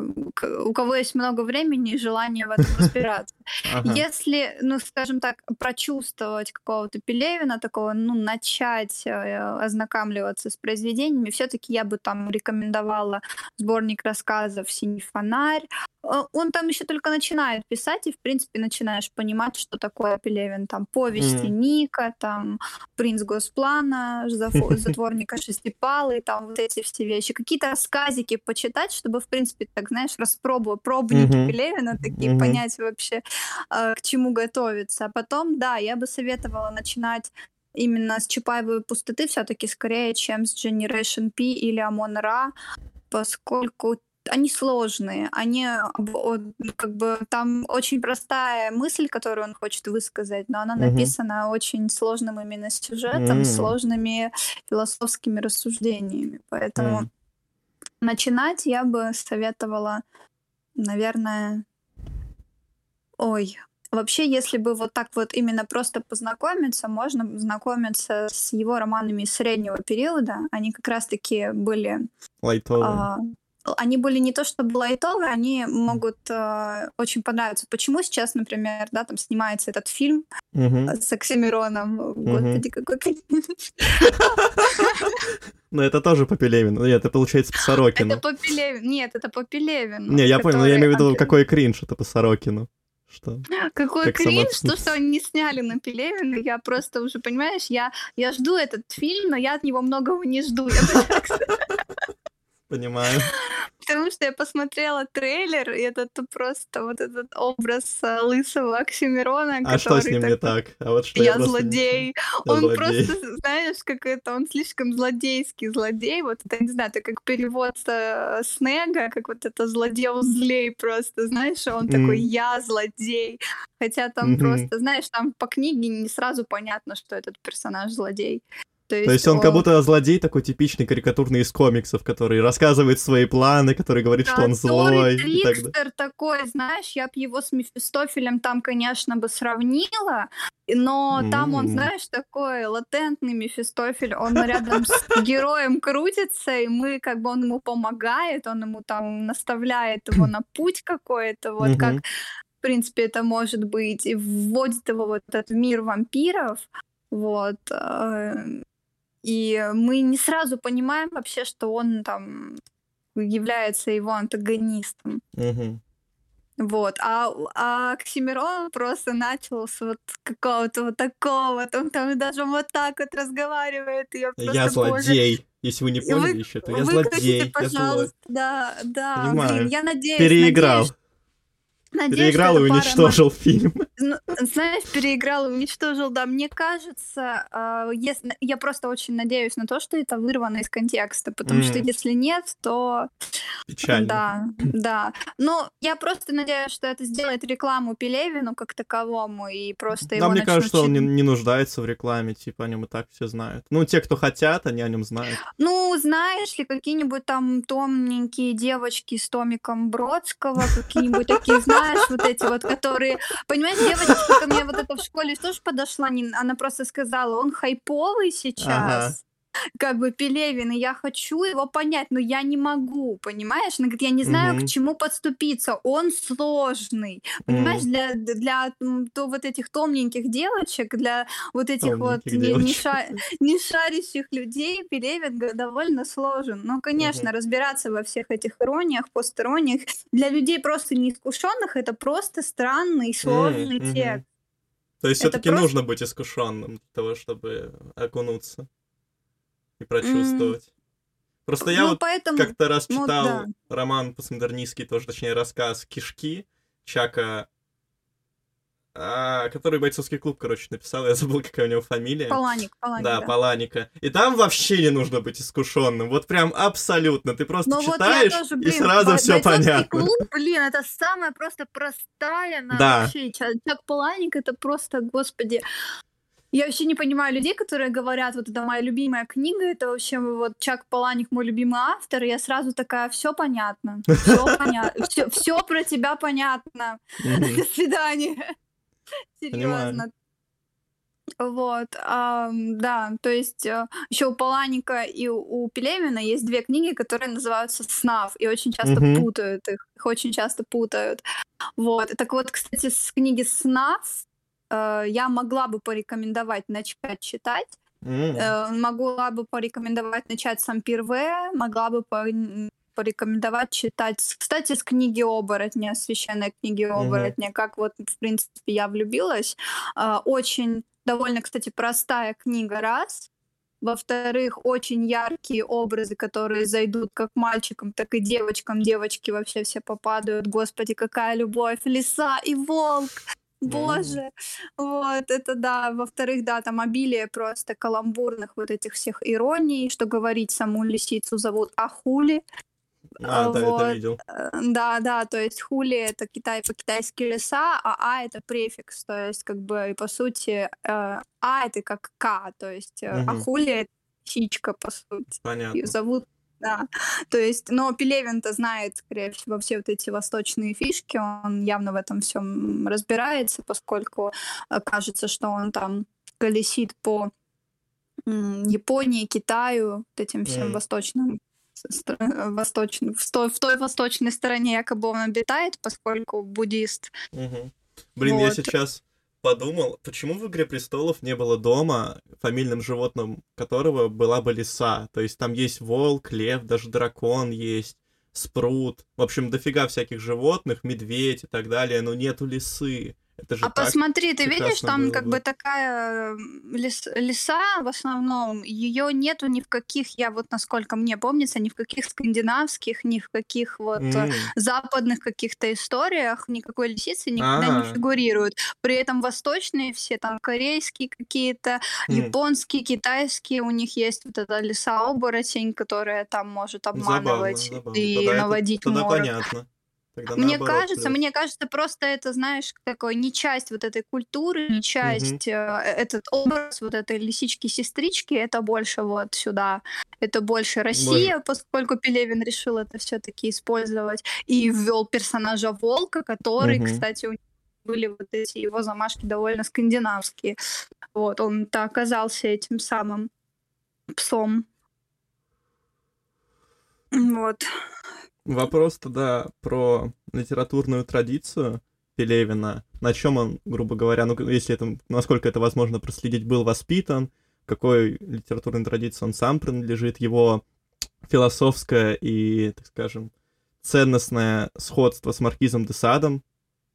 у кого есть много времени и желание в этом разбираться. Если, ну, скажем так, прочувствовать какого-то Пелевина, такого, ну, начать э, ознакомливаться с произведениями, все-таки я бы там рекомендовала сборник рассказов «Синий фонарь». Э, он там еще только начинает писать, и, в принципе, начинаешь понимать, что такое Пелевин. Там повести mm. Ника, там «Принц Госплана», «Затворника Шестипалы», там вот эти все вещи. Какие-то рассказики почитать, чтобы, в принципе, так, знаешь, распробовать пробники mm-hmm. Пелевина, такие mm-hmm. понять вообще, э, к чему готовиться. А потом, да, я бы советовала начинать именно с Чапаевой пустоты все-таки скорее, чем с Generation P или Амон Ра, поскольку они сложные, они как бы там очень простая мысль, которую он хочет высказать, но она угу. написана очень сложным именно сюжетом, mm. сложными философскими рассуждениями, поэтому mm. начинать я бы советовала, наверное, ой, Вообще, если бы вот так вот именно просто познакомиться, можно знакомиться с его романами среднего периода. Они как раз-таки были... Лайтовые. Они были не то чтобы лайтовые, они могут э, очень понравиться. Почему сейчас, например, да, там снимается этот фильм uh с Оксимироном? uh Господи, какой Ну, это тоже по Пелевину. Нет, это получается по Сорокину. Это по Пелевину. Нет, это по Пелевину. Не, я понял, но я имею в виду, какой кринж это по Сорокину. Что? Какой как кринж, сама... то, что они не сняли на Пелевина. Я просто уже, понимаешь, я, я жду этот фильм, но я от него многого не жду. Понимаю. Потому что я посмотрела трейлер, и это просто вот этот образ э, лысого Оксимирона, А что с ним не так? А вот что я, злодей. Он просто, знаешь, как это, он слишком злодейский злодей. Вот это, не знаю, это как перевод э, Снега, как вот это злодей злей просто, знаешь, он такой «я злодей». Хотя там просто, знаешь, там по книге не сразу понятно, что этот персонаж злодей. То есть, То есть он, он как будто злодей такой типичный карикатурный из комиксов, который рассказывает свои планы, который говорит, да, что он злой. Трикстер такой, знаешь, я бы его с Мефистофелем там, конечно, бы сравнила, но mm-hmm. там он, знаешь, такой латентный Мефистофель, он рядом с героем крутится, и мы, как бы, он ему помогает, он ему там наставляет его на путь какой-то, вот mm-hmm. как, в принципе, это может быть, и вводит его вот этот мир вампиров, вот. И мы не сразу понимаем вообще, что он там является его антагонистом. Угу. Вот, а, а Оксимирон просто начал с вот какого-то вот такого, там, там даже вот так вот разговаривает. Я, я злодей. Боже. Если вы не поняли вы, еще, то я злодей. пожалуйста, я да, да. Понимаю. Блин, я надеюсь, Переиграл. Надеюсь, Надеюсь, переиграл и уничтожил пара... фильм. Ну, знаешь, переиграл и уничтожил, да. Мне кажется, э, если... я просто очень надеюсь на то, что это вырвано из контекста, потому mm. что если нет, то... Печально. Да, да. Ну, я просто надеюсь, что это сделает рекламу Пелевину как таковому, и просто да, его мне кажется, что он не, не нуждается в рекламе, типа, о нем и так все знают. Ну, те, кто хотят, они о нем знают. Ну, знаешь ли, какие-нибудь там томненькие девочки с томиком Бродского, какие-нибудь такие, знаешь, вот эти вот, которые... Понимаешь, девочка ко мне вот это в школе тоже подошла, она просто сказала, он хайповый сейчас. Как бы Пелевин, и я хочу его понять, но я не могу, понимаешь? Она говорит, я не знаю, mm-hmm. к чему подступиться, он сложный, понимаешь? Mm-hmm. Для, для то вот этих томненьких девочек, для вот этих вот не, не, ша, не шарящих людей Пелевин довольно сложен. Ну, конечно, mm-hmm. разбираться во всех этих ирониях, постирониях, для людей просто неискушенных это просто странный, сложный mm-hmm. текст. То есть все-таки просто... нужно быть искушенным для того, чтобы окунуться и прочувствовать. Mm. Просто я ну, вот поэтому... как-то раз ну читал ну, да. роман постмодернистский, тоже, точнее, рассказ «Кишки» Чака а, который бойцовский клуб, короче, написал, я забыл, какая у него фамилия. Паланик, Паланик. Да, да. Паланика. И там вообще не нужно быть искушенным. Вот прям абсолютно. Ты просто Но читаешь, вот тоже, блин, и сразу все понятно. клуб, блин, это самая просто простая да. вообще. Чак Паланик это просто, господи. Я вообще не понимаю людей, которые говорят, вот это моя любимая книга, это вообще вот Чак Паланик мой любимый автор, и я сразу такая, все понятно, все понятно, все про тебя понятно. До свидания. Серьезно. Вот, а, да, то есть э, еще у Паланика и у, у Пелевина есть две книги, которые называются «Снав», и очень часто mm-hmm. путают их, их очень часто путают. Вот, так вот, кстати, с книги «Снав» э, я могла бы порекомендовать начать читать. Mm. Э, могла бы порекомендовать начать сам первое, могла бы порекомендовать читать, кстати, с книги оборотня, священной книги оборотня, mm-hmm. как вот, в принципе, я влюбилась. Э, очень довольно, кстати, простая книга, раз. Во-вторых, очень яркие образы, которые зайдут как мальчикам, так и девочкам. Девочки вообще все попадают. Господи, какая любовь! Лиса и волк! Боже, вот это да. Во-вторых, да, там обилие просто каламбурных вот этих всех ироний, что говорить саму лисицу зовут Ахули. А, вот. да, это видел. Э, да, да, то есть хули это Китай по-китайски леса, а а это префикс, то есть как бы и по сути э, а это как к, то есть угу. а хули это птичка по сути. Понятно. Ее зовут да. То есть, но Пелевин-то знает, скорее всего, все вот эти восточные фишки, он явно в этом всем разбирается, поскольку э, кажется, что он там колесит по Японии, Китаю, вот этим всем mm. восточным восточный, в той, в той восточной стороне якобы он обитает, поскольку буддист. Угу. Блин, вот. я сейчас подумал, почему в «Игре престолов» не было дома, фамильным животным которого была бы лиса. То есть там есть волк, лев, даже дракон есть, спрут. В общем, дофига всяких животных, медведь и так далее, но нету лисы. Это же а посмотри, ты видишь, там как бы такая лес, леса в основном, ее нету ни в каких, я вот насколько мне помнится, ни в каких скандинавских, ни в каких вот mm. западных каких-то историях никакой лисицы никогда А-а-а. не фигурирует. При этом восточные все там корейские какие-то, mm. японские, китайские, у них есть вот эта лиса-оборотень, которая там может обманывать забавно, забавно. и тогда наводить это, тогда понятно. Тогда мне наоборот, кажется, да. мне кажется, просто это, знаешь, такой не часть вот этой культуры, не часть угу. э, этот образ вот этой лисички-сестрички, это больше вот сюда, это больше Россия, Боже. поскольку Пелевин решил это все-таки использовать и ввел персонажа Волка, который, угу. кстати, у были вот эти его замашки довольно скандинавские. Вот, он-то оказался этим самым псом. Вот. Вопрос тогда про литературную традицию Пелевина. На чем он, грубо говоря, ну, если это, насколько это возможно проследить, был воспитан, какой литературной традиции он сам принадлежит, его философское и, так скажем, ценностное сходство с Маркизом де Садом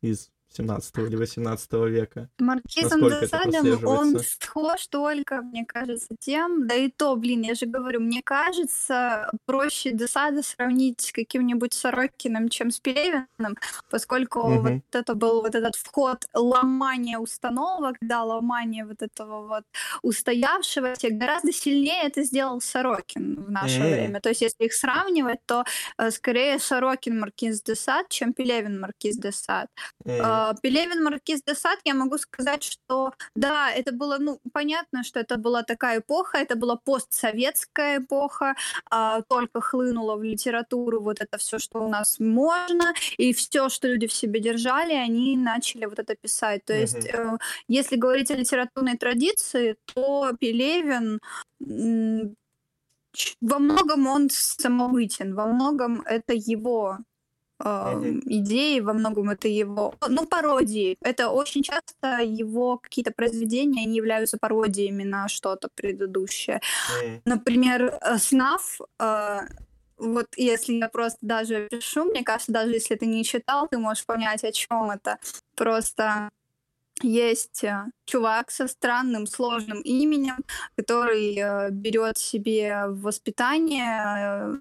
из 17 или 18 века. Маркизом де Садом он схож только, мне кажется, тем, да и то, блин, я же говорю, мне кажется, проще де Сада сравнить с каким-нибудь Сорокиным, чем с Пелевиным, поскольку угу. вот это был вот этот вход ломания установок, да, ломание вот этого вот устоявшегося, гораздо сильнее это сделал Сорокин в наше mm. время. То есть если их сравнивать, то э, скорее Сорокин Маркиз де Сад, чем Пелевин Маркиз де Сад. Mm. Пелевин, Маркиз де Сад, я могу сказать, что да, это было, ну, понятно, что это была такая эпоха, это была постсоветская эпоха, а, только хлынуло в литературу вот это все, что у нас можно, и все, что люди в себе держали, они начали вот это писать. То есть, mm-hmm. если говорить о литературной традиции, то Пелевин во многом он самобытен, во многом это его Идеи, во многом это его, ну, пародии. Это очень часто его какие-то произведения, они являются пародиями на что-то предыдущее. Например, э, «Снаф», э, вот если я просто даже пишу, мне кажется, даже если ты не читал, ты можешь понять, о чем это. Просто есть э, чувак со странным, сложным именем, который берет себе в воспитание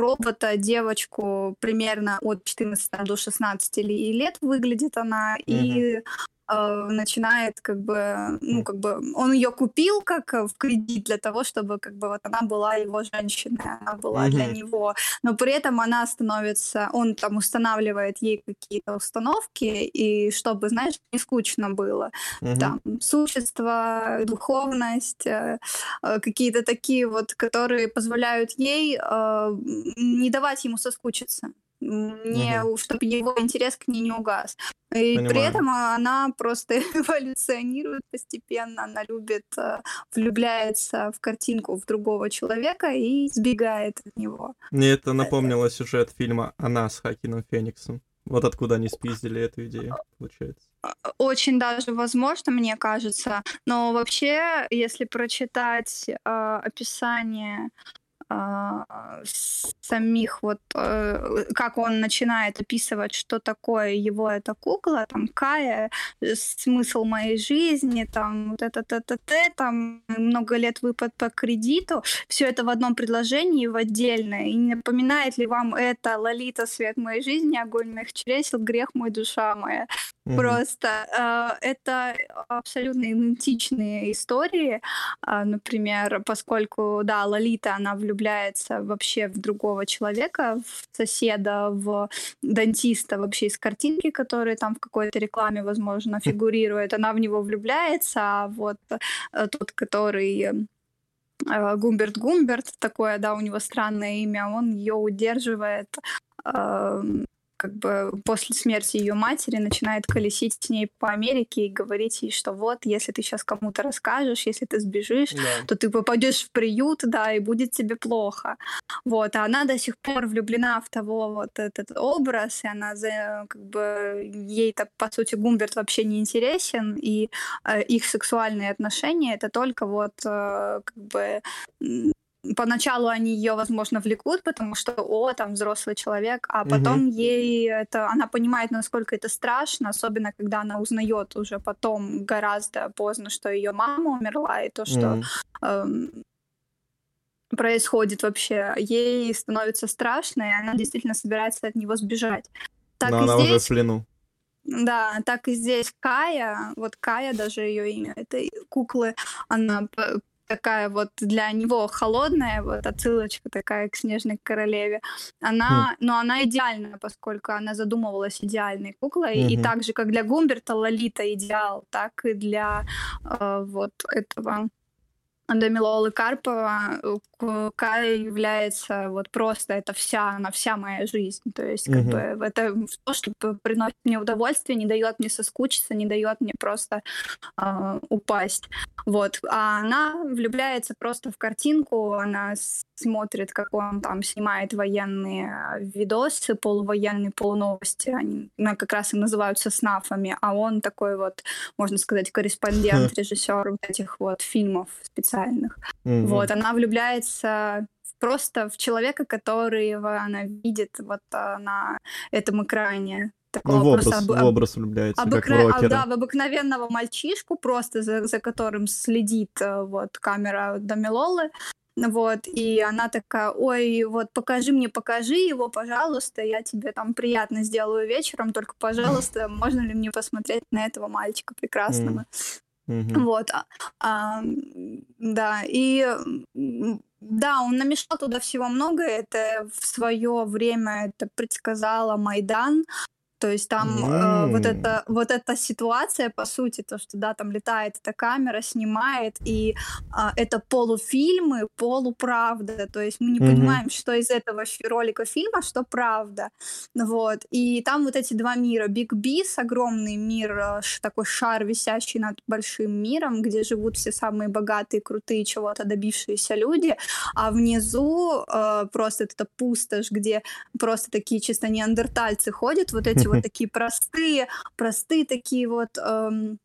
робота, девочку примерно от 14 до 16 лет выглядит она, mm-hmm. и начинает как бы, ну, как бы, он ее купил как э, в кредит для того, чтобы как бы вот она была его женщиной, она была mm-hmm. для него, но при этом она становится, он там устанавливает ей какие-то установки, и чтобы, знаешь, не скучно было. Mm-hmm. Там существо, духовность, э, э, какие-то такие вот, которые позволяют ей э, не давать ему соскучиться не, угу. чтобы его интерес к ней не угас. И Понимаю. при этом она просто эволюционирует постепенно, она любит, э, влюбляется в картинку в другого человека и сбегает от него. Мне это напомнило сюжет фильма «Она» с Хакином Фениксом. Вот откуда они спиздили эту идею, получается. А, очень даже возможно, мне кажется. Но вообще, если прочитать э, описание а, самих вот э, как он начинает описывать, что такое его эта кукла, там Кая, э, смысл моей жизни, там вот это т т там много лет выпад по кредиту, все это в одном предложении в отдельное. И напоминает ли вам это Лолита свет моей жизни, огонь моих чресел, грех мой душа моя. Mm-hmm. Просто э, это абсолютно идентичные истории, э, например, поскольку да Лолита она влюбляется вообще в другого человека, в соседа, в дантиста вообще из картинки, которые там в какой-то рекламе, возможно, фигурирует, она в него влюбляется, а вот э, тот, который э, Гумберт Гумберт, такое, да, у него странное имя, он ее удерживает эм, как бы после смерти ее матери начинает колесить с ней по Америке и говорить ей, что вот, если ты сейчас кому-то расскажешь, если ты сбежишь, да. то ты попадешь в приют, да, и будет тебе плохо. Вот, а она до сих пор влюблена в того вот этот образ, и она за, как бы ей-то по сути Гумберт вообще не интересен, и э, их сексуальные отношения это только вот э, как бы поначалу они ее, возможно, влекут, потому что, о, там взрослый человек, а потом угу. ей это, она понимает, насколько это страшно, особенно когда она узнает уже потом гораздо поздно, что ее мама умерла, и то, что угу. эм, происходит вообще, ей становится страшно, и она действительно собирается от него сбежать. Так Но она здесь... уже в плену. Да, так и здесь Кая, вот Кая даже ее имя этой куклы, она такая вот для него холодная, вот отсылочка такая к Снежной Королеве. Она, mm. но она идеальная, поскольку она задумывалась идеальной куклой, mm-hmm. и так же, как для Гумберта Лолита идеал, так и для э, вот этого Дамилолы Карпова э, Кая является вот просто это вся, она вся моя жизнь. То есть как бы это то, что приносит мне удовольствие, не дает мне соскучиться, не дает мне просто э, упасть. Вот. А она влюбляется просто в картинку, она смотрит, как он там снимает военные видосы, полувоенные, полуновости. Они как раз и называются снафами, а он такой вот, можно сказать, корреспондент, режиссер вот этих вот фильмов специальных. Mm-hmm. Вот, она влюбляется просто в человека, которого она видит вот а, на этом экране. Такого ну, в образ, об... в образ влюбляется, обыкра... как в рокера. Да, в обыкновенного мальчишку, просто за, за которым следит э, вот камера Дамилолы. Вот, и она такая, ой, вот покажи мне, покажи его, пожалуйста, я тебе там приятно сделаю вечером, только, пожалуйста, можно ли мне посмотреть на этого мальчика прекрасного? Mm-hmm. Вот, а, а, да, и да, он намешал туда всего много, это в свое время это предсказала Майдан, то есть там э, вот, эта, вот эта ситуация, по сути, то, что, да, там летает эта камера, снимает, и э, это полуфильмы, полуправда, то есть мы не mm-hmm. понимаем, что из этого ролика фильма, что правда, вот, и там вот эти два мира, Биг Бис, огромный мир, э, такой шар, висящий над большим миром, где живут все самые богатые, крутые, чего-то добившиеся люди, а внизу э, просто это пустошь, где просто такие чисто неандертальцы ходят, вот эти вот такие простые, простые такие вот эм,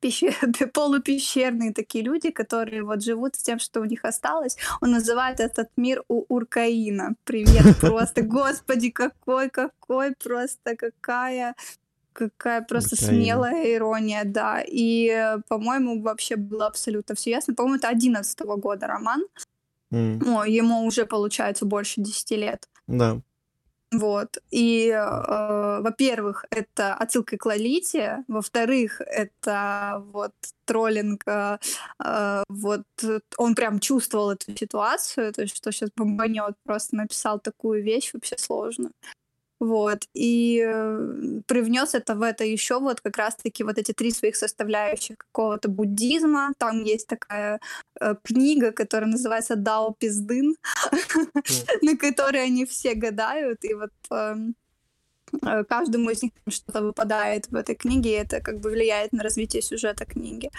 пещер, полупещерные такие люди, которые вот живут с тем, что у них осталось. Он называет этот мир у Уркаина. Привет просто, господи, какой, какой просто, какая какая просто Украина. смелая ирония, да. И, по-моему, вообще было абсолютно все ясно. По-моему, это 11 -го года роман. Mm. О, ему уже, получается, больше 10 лет. Да. Вот. И, э, во-первых, это отсылка к Лолите, во-вторых, это вот троллинг, э, э, вот он прям чувствовал эту ситуацию, то есть что сейчас бомбанет, просто написал такую вещь вообще сложную. Вот. И э, привнес это в это еще вот как раз-таки вот эти три своих составляющих какого-то буддизма. Там есть такая э, книга, которая называется Дао Пиздын, на которой они все гадают. И вот эм, э, каждому из них что-то выпадает в этой книге, и это как бы влияет на развитие сюжета книги.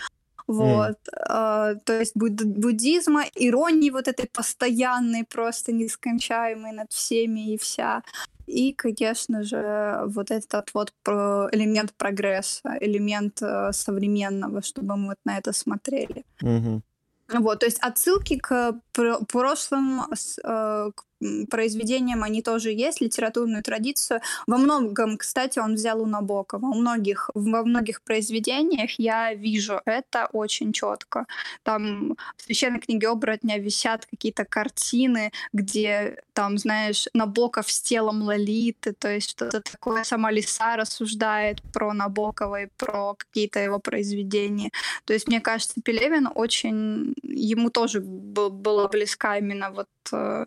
Вот, mm. э, то есть буд- буддизма, иронии вот этой постоянной, просто нескончаемой над всеми и вся. И, конечно же, вот этот вот элемент прогресса, элемент э, современного, чтобы мы вот на это смотрели. Угу. Вот, то есть отсылки к прошлым, э, к произведениям они тоже есть, литературную традицию. Во многом, кстати, он взял у Набокова. У многих, во многих произведениях я вижу это очень четко. Там в священной книге оборотня висят какие-то картины, где там, знаешь, Набоков с телом Лолиты, то есть что-то такое. Сама Лиса рассуждает про Набокова и про какие-то его произведения. То есть, мне кажется, Пелевин очень... Ему тоже был, была близка именно вот э,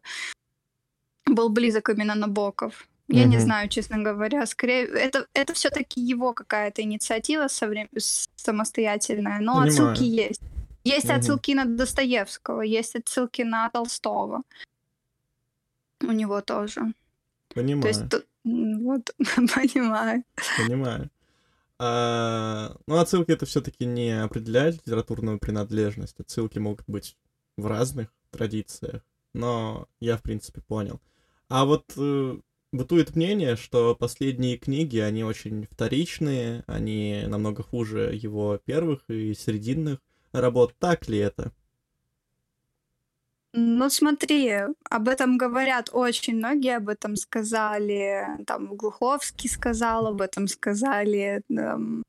был близок именно Набоков. Я угу. не знаю, честно говоря. Скорее, это, это все-таки его какая-то инициатива соврем... самостоятельная, но Понимаю. отсылки есть. Есть угу. отсылки на Достоевского, есть отсылки на Толстого. У него тоже. Понимаю. То есть, тут, вот, понимаю. Понимаю. А, ну, отсылки это все-таки не определяет литературную принадлежность. Отсылки могут быть в разных традициях, но я, в принципе, понял. А вот э, бытует мнение, что последние книги, они очень вторичные, они намного хуже его первых и срединных работ. Так ли это? Ну, смотри, об этом говорят очень многие, об этом сказали, там, Глуховский сказал, об этом сказали, там, знаю.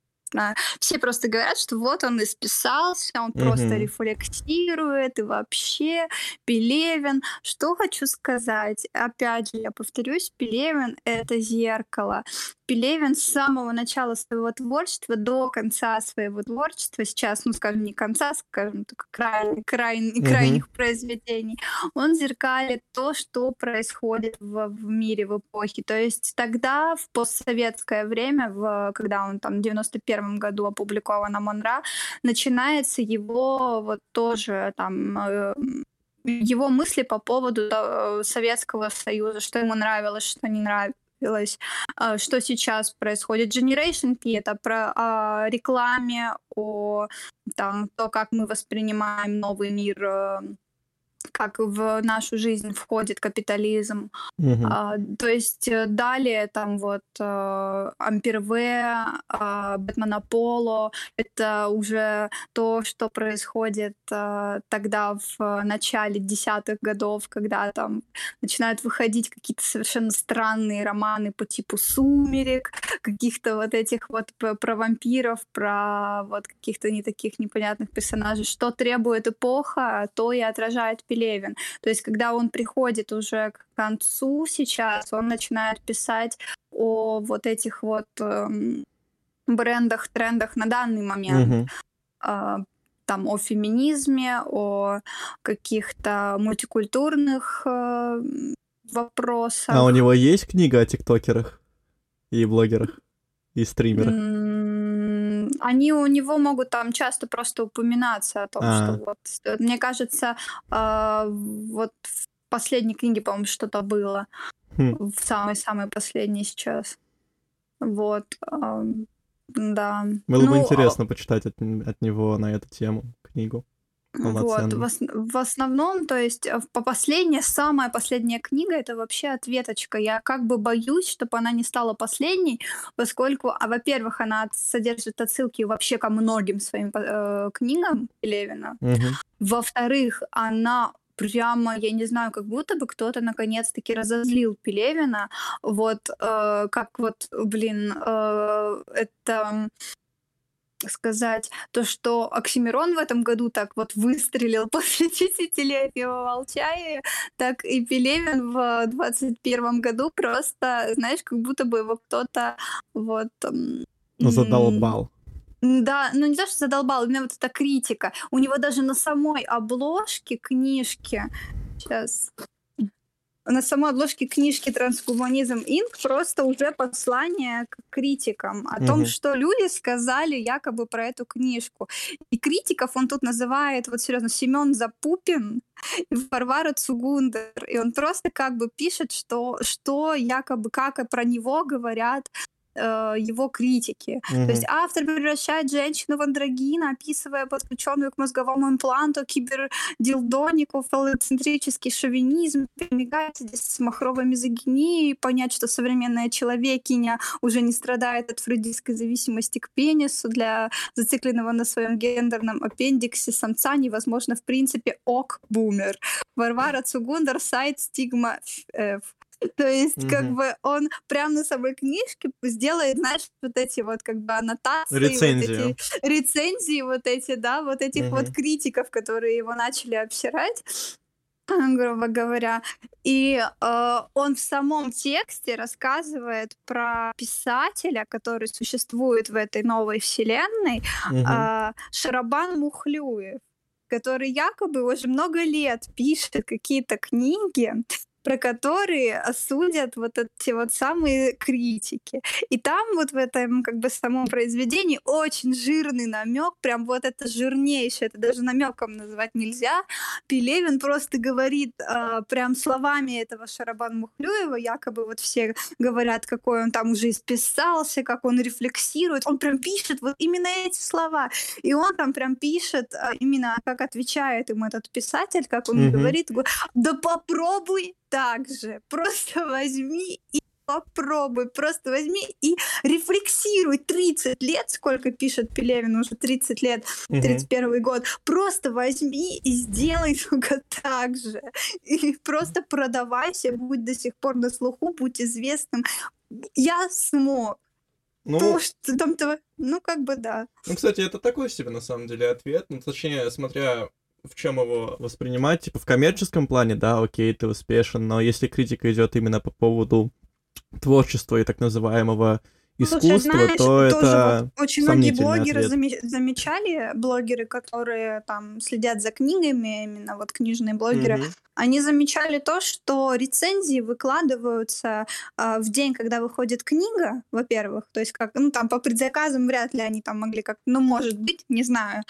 Все просто говорят, что вот он исписался, он угу. просто рефлексирует, и вообще Пелевин. Что хочу сказать? Опять же, я повторюсь, Пелевин — это зеркало. Пелевин с самого начала своего творчества до конца своего творчества, сейчас, ну, скажем, не конца, скажем, только край, край, крайних mm-hmm. произведений, он зеркалит то, что происходит в, в мире в эпохе. То есть тогда, в постсоветское время, в, когда он там в 91 году опубликован Амон-Ра, начинается его вот тоже там э, его мысли по поводу э, Советского Союза, что ему нравилось, что не нравилось, э, что сейчас происходит. Generation P — это про о рекламе, о там, то, как мы воспринимаем новый мир э, как в нашу жизнь входит капитализм. Угу. А, то есть э, далее там вот э, Ампер В, э, Бэтмен Аполло, это уже то, что происходит э, тогда в начале десятых годов, когда там начинают выходить какие-то совершенно странные романы по типу «Сумерек», каких-то вот этих вот про вампиров, про вот каких-то не таких непонятных персонажей. Что требует эпоха, то и отражает Пелевин. То есть, когда он приходит уже к концу сейчас, он начинает писать о вот этих вот э, брендах, трендах на данный момент. Mm-hmm. Э, там о феминизме, о каких-то мультикультурных э, вопросах. А у него есть книга о тиктокерах и блогерах и стримерах? Они у него могут там часто просто упоминаться о том, а. что вот, мне кажется, э, вот в последней книге, по-моему, что-то было, хм. в самой-самой последней сейчас. Вот, э, да. Было ну, бы интересно почитать от, от него на эту тему книгу. Вот, в, в основном, то есть э, по последней, самая последняя книга это вообще ответочка. Я как бы боюсь, чтобы она не стала последней, поскольку, а во-первых, она содержит отсылки вообще ко многим своим э, книгам Левина. Угу. Во-вторых, она прямо, я не знаю, как будто бы кто-то наконец-таки разозлил Пелевина. Вот э, как вот, блин, э, это сказать, то, что Оксимирон в этом году так вот выстрелил после десятилетия Волчая, так и Пелевин в 21 году просто, знаешь, как будто бы его кто-то вот... Ну, задолбал. Да, ну не то, что задолбал, именно вот эта критика. У него даже на самой обложке книжки, сейчас, на самой обложке книжки «Трансгуманизм Инк» просто уже послание к критикам о том, что люди сказали якобы про эту книжку. И критиков он тут называет, вот серьезно, Семен Запупин и Варвара Цугундер. И он просто как бы пишет, что, что якобы, как про него говорят э, его критики. Mm-hmm. То есть автор превращает женщину в андрогина, описывая подключенную к мозговому импланту кибердилдонику, фалоцентрический шовинизм, перемигается здесь с махровой мизогинией, понять, что современная человекиня уже не страдает от фрейдистской зависимости к пенису, для зацикленного на своем гендерном аппендиксе самца невозможно в принципе ок-бумер. Варвара Цугундер, сайт стигма F. То есть, mm-hmm. как бы он прямо на самой книжке сделает, знаешь, вот эти вот как бы аннотации, Рецензию. вот эти рецензии, вот эти, да, вот этих mm-hmm. вот критиков, которые его начали обсирать грубо говоря. И э, он в самом тексте рассказывает про писателя, который существует в этой новой вселенной, mm-hmm. э, Шарабан Мухлюев который якобы уже много лет пишет какие-то книги, про которые осудят вот эти вот самые критики. И там вот в этом как бы самом произведении очень жирный намек, прям вот это жирнейшее, это даже намеком назвать нельзя. Пелевин просто говорит э, прям словами этого Шарабан Мухлюева, якобы вот все говорят, какой он там уже исписался, как он рефлексирует, он прям пишет вот именно эти слова. И он там прям пишет э, именно, как отвечает ему этот писатель, как он mm-hmm. говорит, да попробуй так же. Просто возьми и попробуй, просто возьми и рефлексируй 30 лет, сколько пишет Пелевин, уже 30 лет, 31 угу. год, просто возьми и сделай только так же. И просто продавайся, будь до сих пор на слуху, будь известным. Я смог. Ну, То, что там, ну, как бы да. Ну, кстати, это такой себе, на самом деле, ответ. Ну, точнее, смотря в чем его воспринимать, типа в коммерческом плане, да, окей, ты успешен, но если критика идет именно по поводу творчества и так называемого искусства, Слушай, знаешь, то это вот очень многие блогеры заме- замечали, блогеры, которые там следят за книгами, именно вот книжные блогеры, угу. они замечали то, что рецензии выкладываются э, в день, когда выходит книга, во-первых, то есть как, ну там по предзаказам вряд ли они там могли как, ну может быть, не знаю,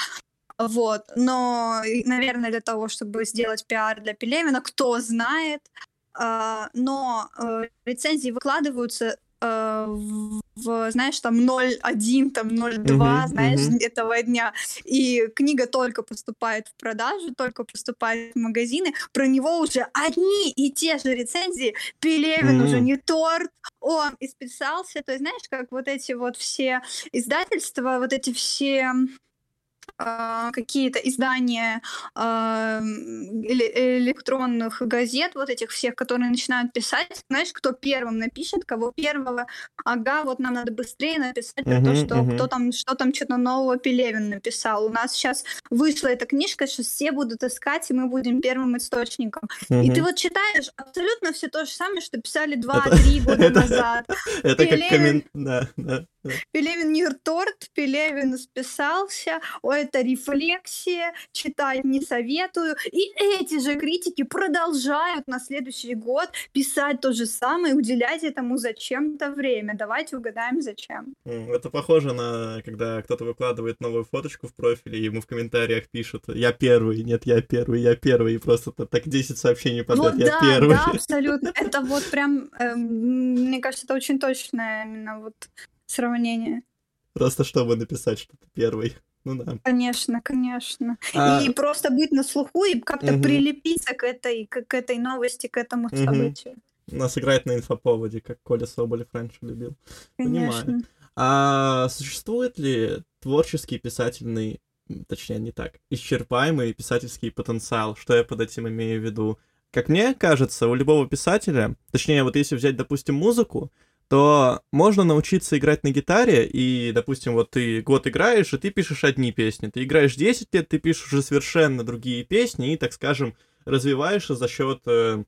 вот, но, наверное, для того, чтобы сделать пиар для Пелевина, кто знает, Uh, но uh, рецензии выкладываются Э, в, знаешь, там 0.1, там 0.2, uh-huh, знаешь, uh-huh. этого дня. И книга только поступает в продажу, только поступает в магазины. Про него уже одни и те же рецензии. Пелевин uh-huh. уже не торт, он исписался. То есть, знаешь, как вот эти вот все издательства, вот эти все а, какие-то издания э, электронных газет, вот этих всех, которые начинают писать, знаешь, кто первым напишет, кого первого, ага, вот нам надо быстрее написать uh-huh, то, что uh-huh. кто там, что там что-то нового Пелевин написал. У нас сейчас вышла эта книжка, сейчас все будут искать, и мы будем первым источником. Uh-huh. И ты вот читаешь абсолютно все то же самое, что писали 2-3 года назад. Это как коммент... Да, да. Пелевин торт, Пелевин списался, это рефлексия, читать не советую. И эти же критики продолжают на следующий год писать то же самое, уделять этому зачем-то время. Давайте угадаем, зачем. Это похоже на, когда кто-то выкладывает новую фоточку в профиле, и ему в комментариях пишут «Я первый», «Нет, я первый», «Я первый», и просто так 10 сообщений подряд вот, «Я да, первый». Да, абсолютно. Это вот прям, э, мне кажется, это очень точное именно вот сравнение. Просто чтобы написать, что ты первый. Ну да. Конечно, конечно. А... И просто быть на слуху и как-то угу. прилепиться к этой, к, к этой новости, к этому угу. событию. Нас играет на инфоповоде, как Коля Соболев раньше любил. Конечно. Понимаю. А существует ли творческий писательный, точнее не так, исчерпаемый писательский потенциал? Что я под этим имею в виду? Как мне кажется, у любого писателя, точнее, вот если взять, допустим, музыку, то можно научиться играть на гитаре, и, допустим, вот ты год играешь, и ты пишешь одни песни. Ты играешь 10 лет, ты пишешь уже совершенно другие песни, и, так скажем, развиваешься за счет... Э,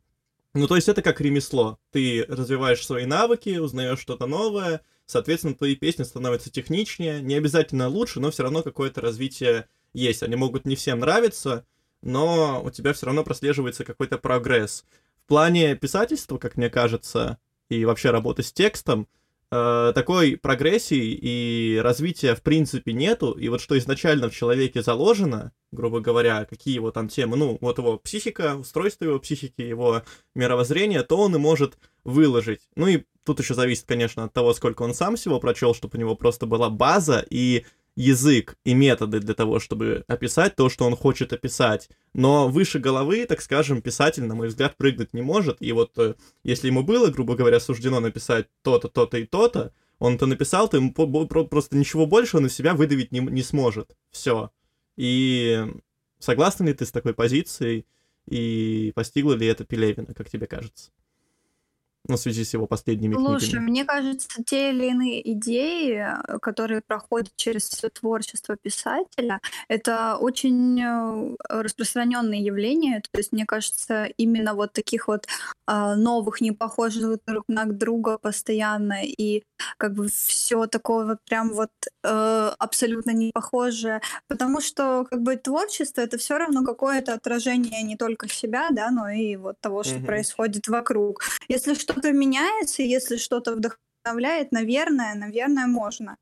ну, то есть это как ремесло. Ты развиваешь свои навыки, узнаешь что-то новое, соответственно, твои песни становятся техничнее, не обязательно лучше, но все равно какое-то развитие есть. Они могут не всем нравиться, но у тебя все равно прослеживается какой-то прогресс. В плане писательства, как мне кажется, и вообще работы с текстом, э, такой прогрессии и развития в принципе нету, и вот что изначально в человеке заложено, грубо говоря, какие его там темы, ну, вот его психика, устройство его психики, его мировоззрение, то он и может выложить. Ну и тут еще зависит, конечно, от того, сколько он сам всего прочел, чтобы у него просто была база и язык и методы для того, чтобы описать то, что он хочет описать. Но выше головы, так скажем, писатель, на мой взгляд, прыгнуть не может. И вот э, если ему было, грубо говоря, суждено написать то-то, то-то и то-то, он это написал, то ему просто ничего больше он из себя выдавить не, не сможет. Все. И согласна ли ты с такой позицией? И постигло ли это Пелевина, как тебе кажется? Ну, в связи с его последними Слушай, книгами. мне кажется, те или иные идеи, э, которые проходят через все творчество писателя, это очень э, распространенное явление. То есть, мне кажется, именно вот таких вот а, новых, не похожих друг на друга постоянно, и как бы все такое вот прям вот э, абсолютно не похожее. Потому что как бы творчество это все равно какое-то отражение не только себя, да, но и вот того, что mm-hmm. происходит вокруг. Если что что-то меняется, если что-то вдохновляет, наверное, наверное, можно.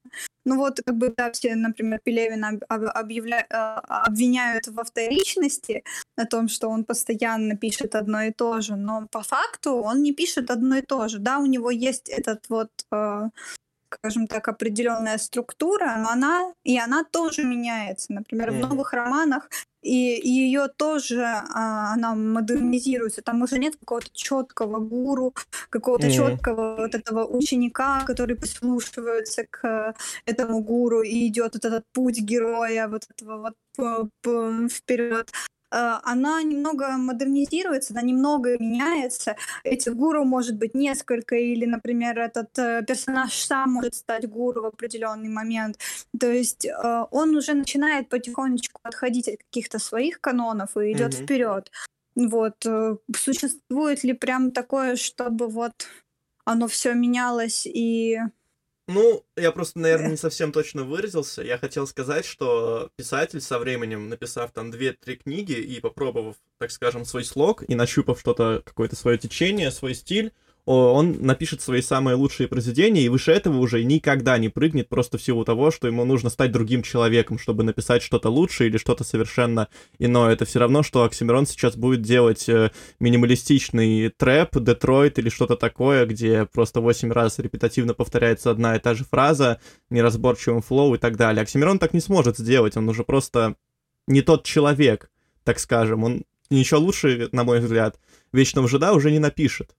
Ну вот, как бы, да, все, например, Пелевина объявля... А, обвиняют во вторичности, на том, что он постоянно пишет одно и то же, но по факту он не пишет одно и то же. Да, у него есть этот вот а, скажем так, определенная структура, но она и она тоже меняется. Например, mm-hmm. в новых романах и, ее тоже а, она модернизируется. Там уже нет какого-то четкого гуру, какого-то mm-hmm. четкого вот этого ученика, который прислушивается к этому гуру и идет вот этот путь героя, вот этого вот вперед. Э, она немного модернизируется, она немного меняется. Этих гуру может быть несколько, или, например, этот э, персонаж сам может стать гуру в определенный момент. То есть э, он уже начинает потихонечку отходить от каких-то своих канонов и идет mm-hmm. вперед. Вот. Существует ли прям такое, чтобы вот оно все менялось и ну, я просто, наверное, не совсем точно выразился. Я хотел сказать, что писатель со временем, написав там две-три книги и попробовав, так скажем, свой слог и нащупав что-то, какое-то свое течение, свой стиль, он напишет свои самые лучшие произведения, и выше этого уже никогда не прыгнет просто в силу того, что ему нужно стать другим человеком, чтобы написать что-то лучше или что-то совершенно иное. Это все равно, что Оксимирон сейчас будет делать э, минималистичный трэп, Детройт или что-то такое, где просто 8 раз репетативно повторяется одна и та же фраза, неразборчивым флоу и так далее. Оксимирон так не сможет сделать, он уже просто не тот человек, так скажем. Он ничего лучше, на мой взгляд, Вечного Жида уже не напишет.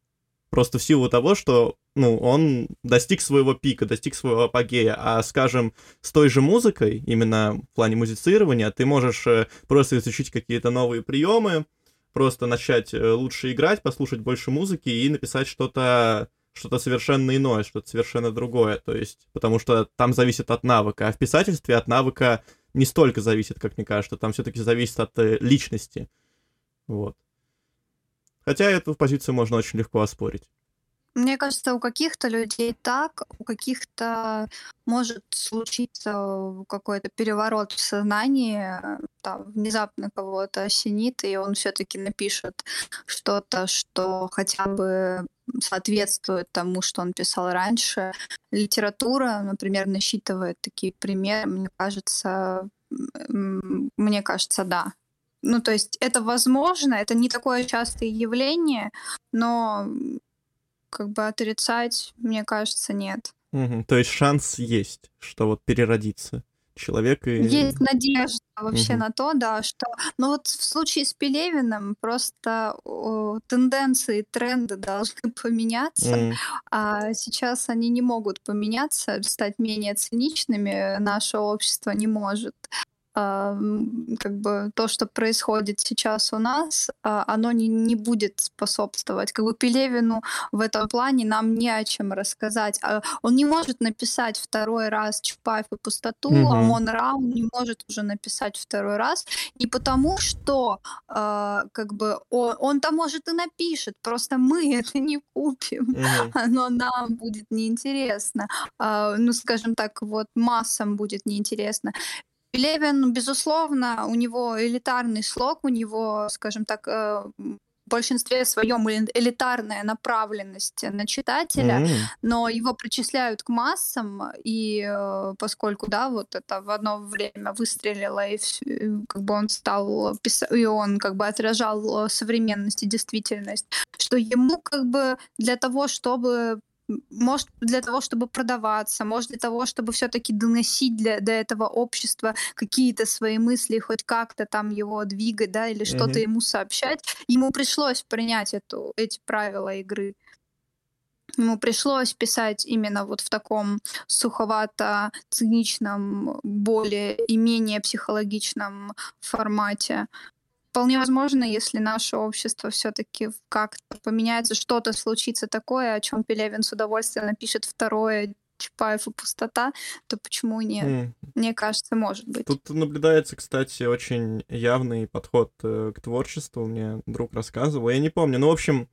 Просто в силу того, что, ну, он достиг своего пика, достиг своего апогея. А, скажем, с той же музыкой, именно в плане музицирования, ты можешь э, просто изучить какие-то новые приемы, просто начать э, лучше играть, послушать больше музыки и написать что-то что-то совершенно иное, что-то совершенно другое. То есть, потому что там зависит от навыка. А в писательстве от навыка не столько зависит, как мне кажется. Там все-таки зависит от э, личности. Вот. Хотя эту позицию можно очень легко оспорить. Мне кажется, у каких-то людей так, у каких-то может случиться какой-то переворот в сознании, там, внезапно кого-то осенит, и он все-таки напишет что-то, что хотя бы соответствует тому, что он писал раньше. Литература, например, насчитывает такие примеры, мне кажется, мне кажется, да. Ну, то есть это возможно, это не такое частое явление, но как бы отрицать, мне кажется, нет. Угу. То есть шанс есть, что вот переродиться человек и... Есть надежда вообще угу. на то, да, что... Но вот в случае с Пелевиным просто о, тенденции, тренды должны поменяться, mm. а сейчас они не могут поменяться, стать менее циничными наше общество не может как бы то, что происходит сейчас у нас, а, оно не, не будет способствовать. Как бы Пелевину в этом плане нам не о чем рассказать. А он не может написать второй раз Чапаев и пустоту, mm-hmm. а Мон Раун не может уже написать второй раз. Не потому, что а, как бы он, он-то может и напишет, просто мы это не купим. Mm-hmm. Оно нам будет неинтересно. Ну, скажем так, вот массам будет неинтересно. Левин, безусловно, у него элитарный слог, у него, скажем так, э, в большинстве своем элитарная направленность на читателя, mm. но его причисляют к массам, и э, поскольку, да, вот это в одно время выстрелило, и как бы он стал писать, и он как бы отражал современность и действительность, что ему как бы для того, чтобы может для того, чтобы продаваться, может для того, чтобы все-таки доносить для, до этого общества какие-то свои мысли, хоть как-то там его двигать, да, или что-то mm-hmm. ему сообщать, ему пришлось принять эту, эти правила игры. Ему пришлось писать именно вот в таком суховато-циничном, более и менее психологичном формате вполне возможно, если наше общество все-таки как-то поменяется, что-то случится такое, о чем Пелевин с удовольствием напишет второе Чапаев и пустота, то почему нет? Mm. Мне кажется, может быть. Тут наблюдается, кстати, очень явный подход э, к творчеству. Мне друг рассказывал. Я не помню. Ну, в общем,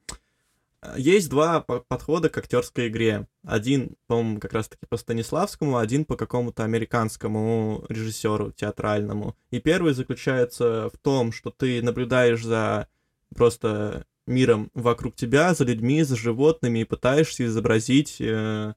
есть два подхода к актерской игре. Один, по-моему, как раз-таки по Станиславскому, один по какому-то американскому режиссеру театральному. И первый заключается в том, что ты наблюдаешь за просто миром вокруг тебя, за людьми, за животными и пытаешься изобразить, э,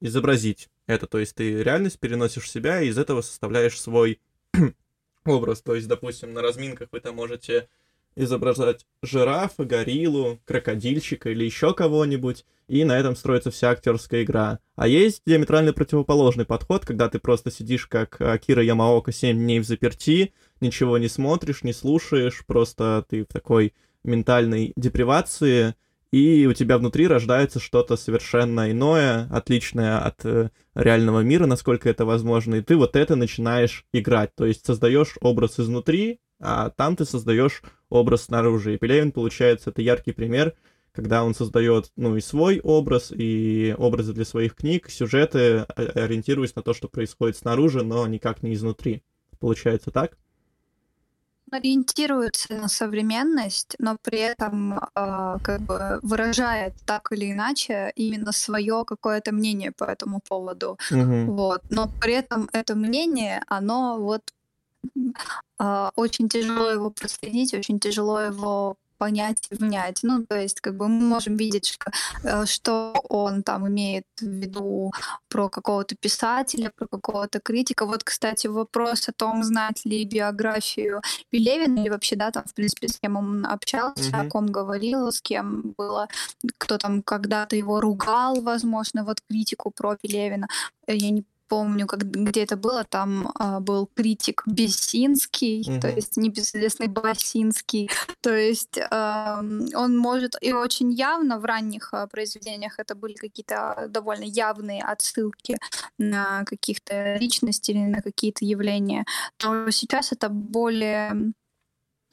изобразить это. То есть ты реальность переносишь в себя и из этого составляешь свой образ. То есть, допустим, на разминках вы там можете изображать жирафа, гориллу, крокодильчика или еще кого-нибудь, и на этом строится вся актерская игра. А есть диаметрально противоположный подход, когда ты просто сидишь как Акира Ямаока 7 дней в заперти, ничего не смотришь, не слушаешь, просто ты в такой ментальной депривации, и у тебя внутри рождается что-то совершенно иное, отличное от э, реального мира, насколько это возможно, и ты вот это начинаешь играть, то есть создаешь образ изнутри, а там ты создаешь образ снаружи. И Пелевин, получается, это яркий пример, когда он создает, ну, и свой образ, и образы для своих книг, сюжеты, ориентируясь на то, что происходит снаружи, но никак не изнутри. Получается так? ориентируется на современность, но при этом э, как бы выражает так или иначе именно свое какое-то мнение по этому поводу. Мгм. Вот. Но при этом это мнение, оно вот очень тяжело его проследить, очень тяжело его понять и внять. Ну, то есть, как бы мы можем видеть, что, э, что он там имеет в виду про какого-то писателя, про какого-то критика. Вот, кстати, вопрос о том, знать ли биографию Пелевина или вообще, да, там, в принципе, с кем он общался, mm-hmm. о ком говорил, с кем было, кто там когда-то его ругал, возможно, вот критику про Пелевина. Я не помню, как, где это было, там а, был критик Бесинский, mm-hmm. то есть небезызвестный Басинский, то есть а, он может и очень явно в ранних а, произведениях это были какие-то довольно явные отсылки на каких-то личностей или на какие-то явления, то сейчас это более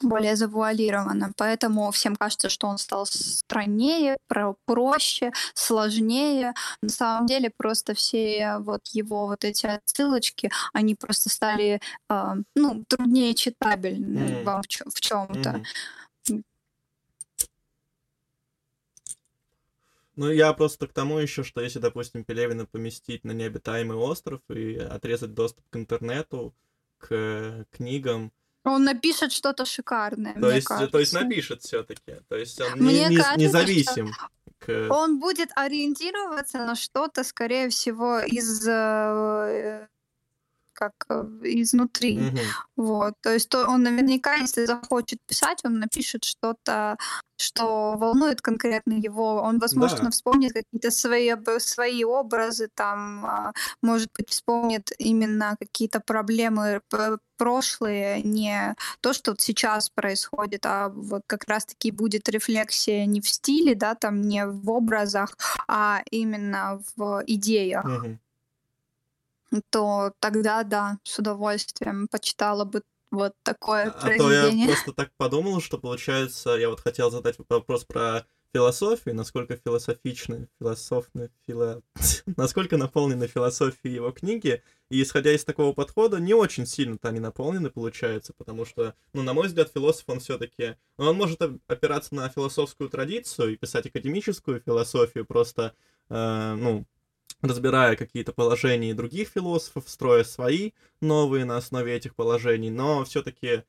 более завуалировано. Поэтому всем кажется, что он стал страннее, проще, сложнее. На самом деле просто все вот его вот эти отсылочки, они просто стали э, ну, труднее читабельны mm. вам в, чем-то. Mm. Ну, я просто к тому еще, что если, допустим, Пелевина поместить на необитаемый остров и отрезать доступ к интернету, к книгам, он напишет что-то шикарное. То есть, кажется. то есть напишет все-таки. То есть он мне не, кажется, независим. К... Он будет ориентироваться на что-то, скорее всего, из э, как э, изнутри. Угу. Вот. То есть то он наверняка, если захочет писать, он напишет что-то, что волнует конкретно его. Он, возможно, да. вспомнит какие-то свои, свои образы, там, а, может быть, вспомнит именно какие-то проблемы прошлые, не то, что вот сейчас происходит, а вот как раз-таки будет рефлексия не в стиле, да, там, не в образах, а именно в идеях. Угу то тогда да, с удовольствием почитала бы вот такое а произведение. А то я просто так подумал, что получается, я вот хотел задать вопрос про философию, насколько философичны, философны, фило... насколько наполнены философией его книги, и исходя из такого подхода, не очень сильно-то они наполнены, получается, потому что, ну, на мой взгляд, философ, он все-таки, ну, он может опираться на философскую традицию и писать академическую философию, просто, э, ну, разбирая какие-то положения других философов, строя свои новые на основе этих положений, но все-таки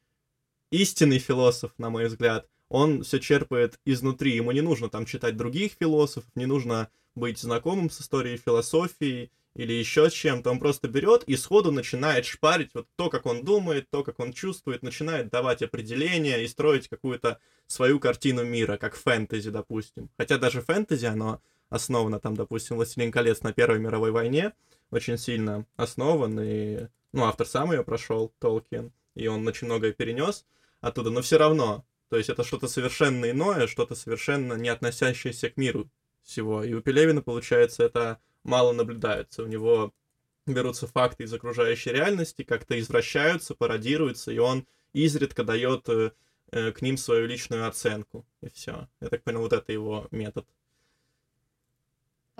истинный философ, на мой взгляд, он все черпает изнутри. Ему не нужно там читать других философов, не нужно быть знакомым с историей философии или еще чем-то. Он просто берет и сходу начинает шпарить вот то, как он думает, то, как он чувствует, начинает давать определения и строить какую-то свою картину мира, как фэнтези, допустим. Хотя даже фэнтези, оно основана там, допустим, «Властелин колец» на Первой мировой войне, очень сильно основан, и, ну, автор сам ее прошел, Толкин, и он очень многое перенес оттуда, но все равно, то есть это что-то совершенно иное, что-то совершенно не относящееся к миру всего. И у Пелевина, получается, это мало наблюдается. У него берутся факты из окружающей реальности, как-то извращаются, пародируются, и он изредка дает э, э, к ним свою личную оценку. И все. Я так понял, вот это его метод.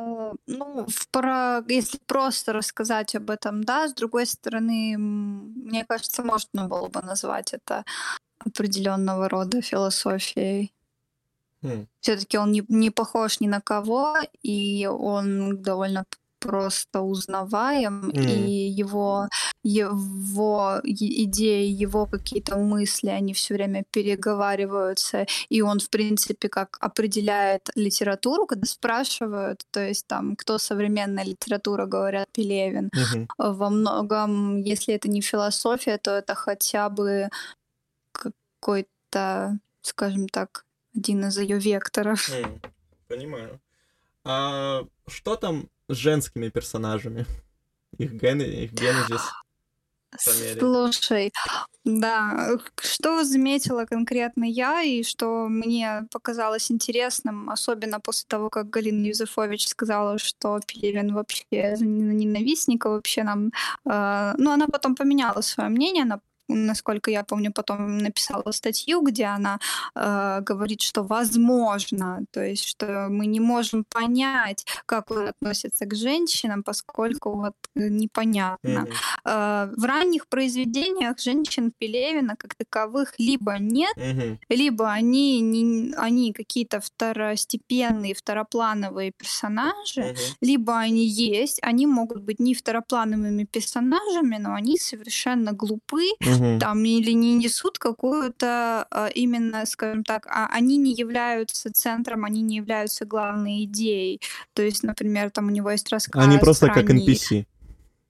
Э, ну, про, если просто рассказать об этом, да, с другой стороны, мне кажется, можно было бы назвать это определенного рода философией. Хм. Все-таки он не, не похож ни на кого, и он довольно просто узнаваем, mm. и его, его идеи, его какие-то мысли, они все время переговариваются, и он, в принципе, как определяет литературу, когда спрашивают, то есть там, кто современная литература, говорят Пелевин. Mm-hmm. Во многом, если это не философия, то это хотя бы какой-то, скажем так, один из ее векторов. Mm. Понимаю. А что там с женскими персонажами. Их гены, их генезис. Слушай, да, что заметила конкретно я и что мне показалось интересным, особенно после того, как Галина Юзефович сказала, что Пелевин вообще ненавистник, вообще нам... Э, ну, она потом поменяла свое мнение, она насколько я помню, потом написала статью, где она э, говорит, что возможно, то есть что мы не можем понять, как он относится к женщинам, поскольку вот непонятно. Mm-hmm. Э, в ранних произведениях женщин Пелевина как таковых либо нет, mm-hmm. либо они, не, они какие-то второстепенные, второплановые персонажи, mm-hmm. либо они есть, они могут быть не второплановыми персонажами, но они совершенно глупы, угу. там или не несут какую-то а, именно, скажем так, а они не являются центром, они не являются главной идеей. То есть, например, там у него есть рассказ. Они просто ранний... как NPC,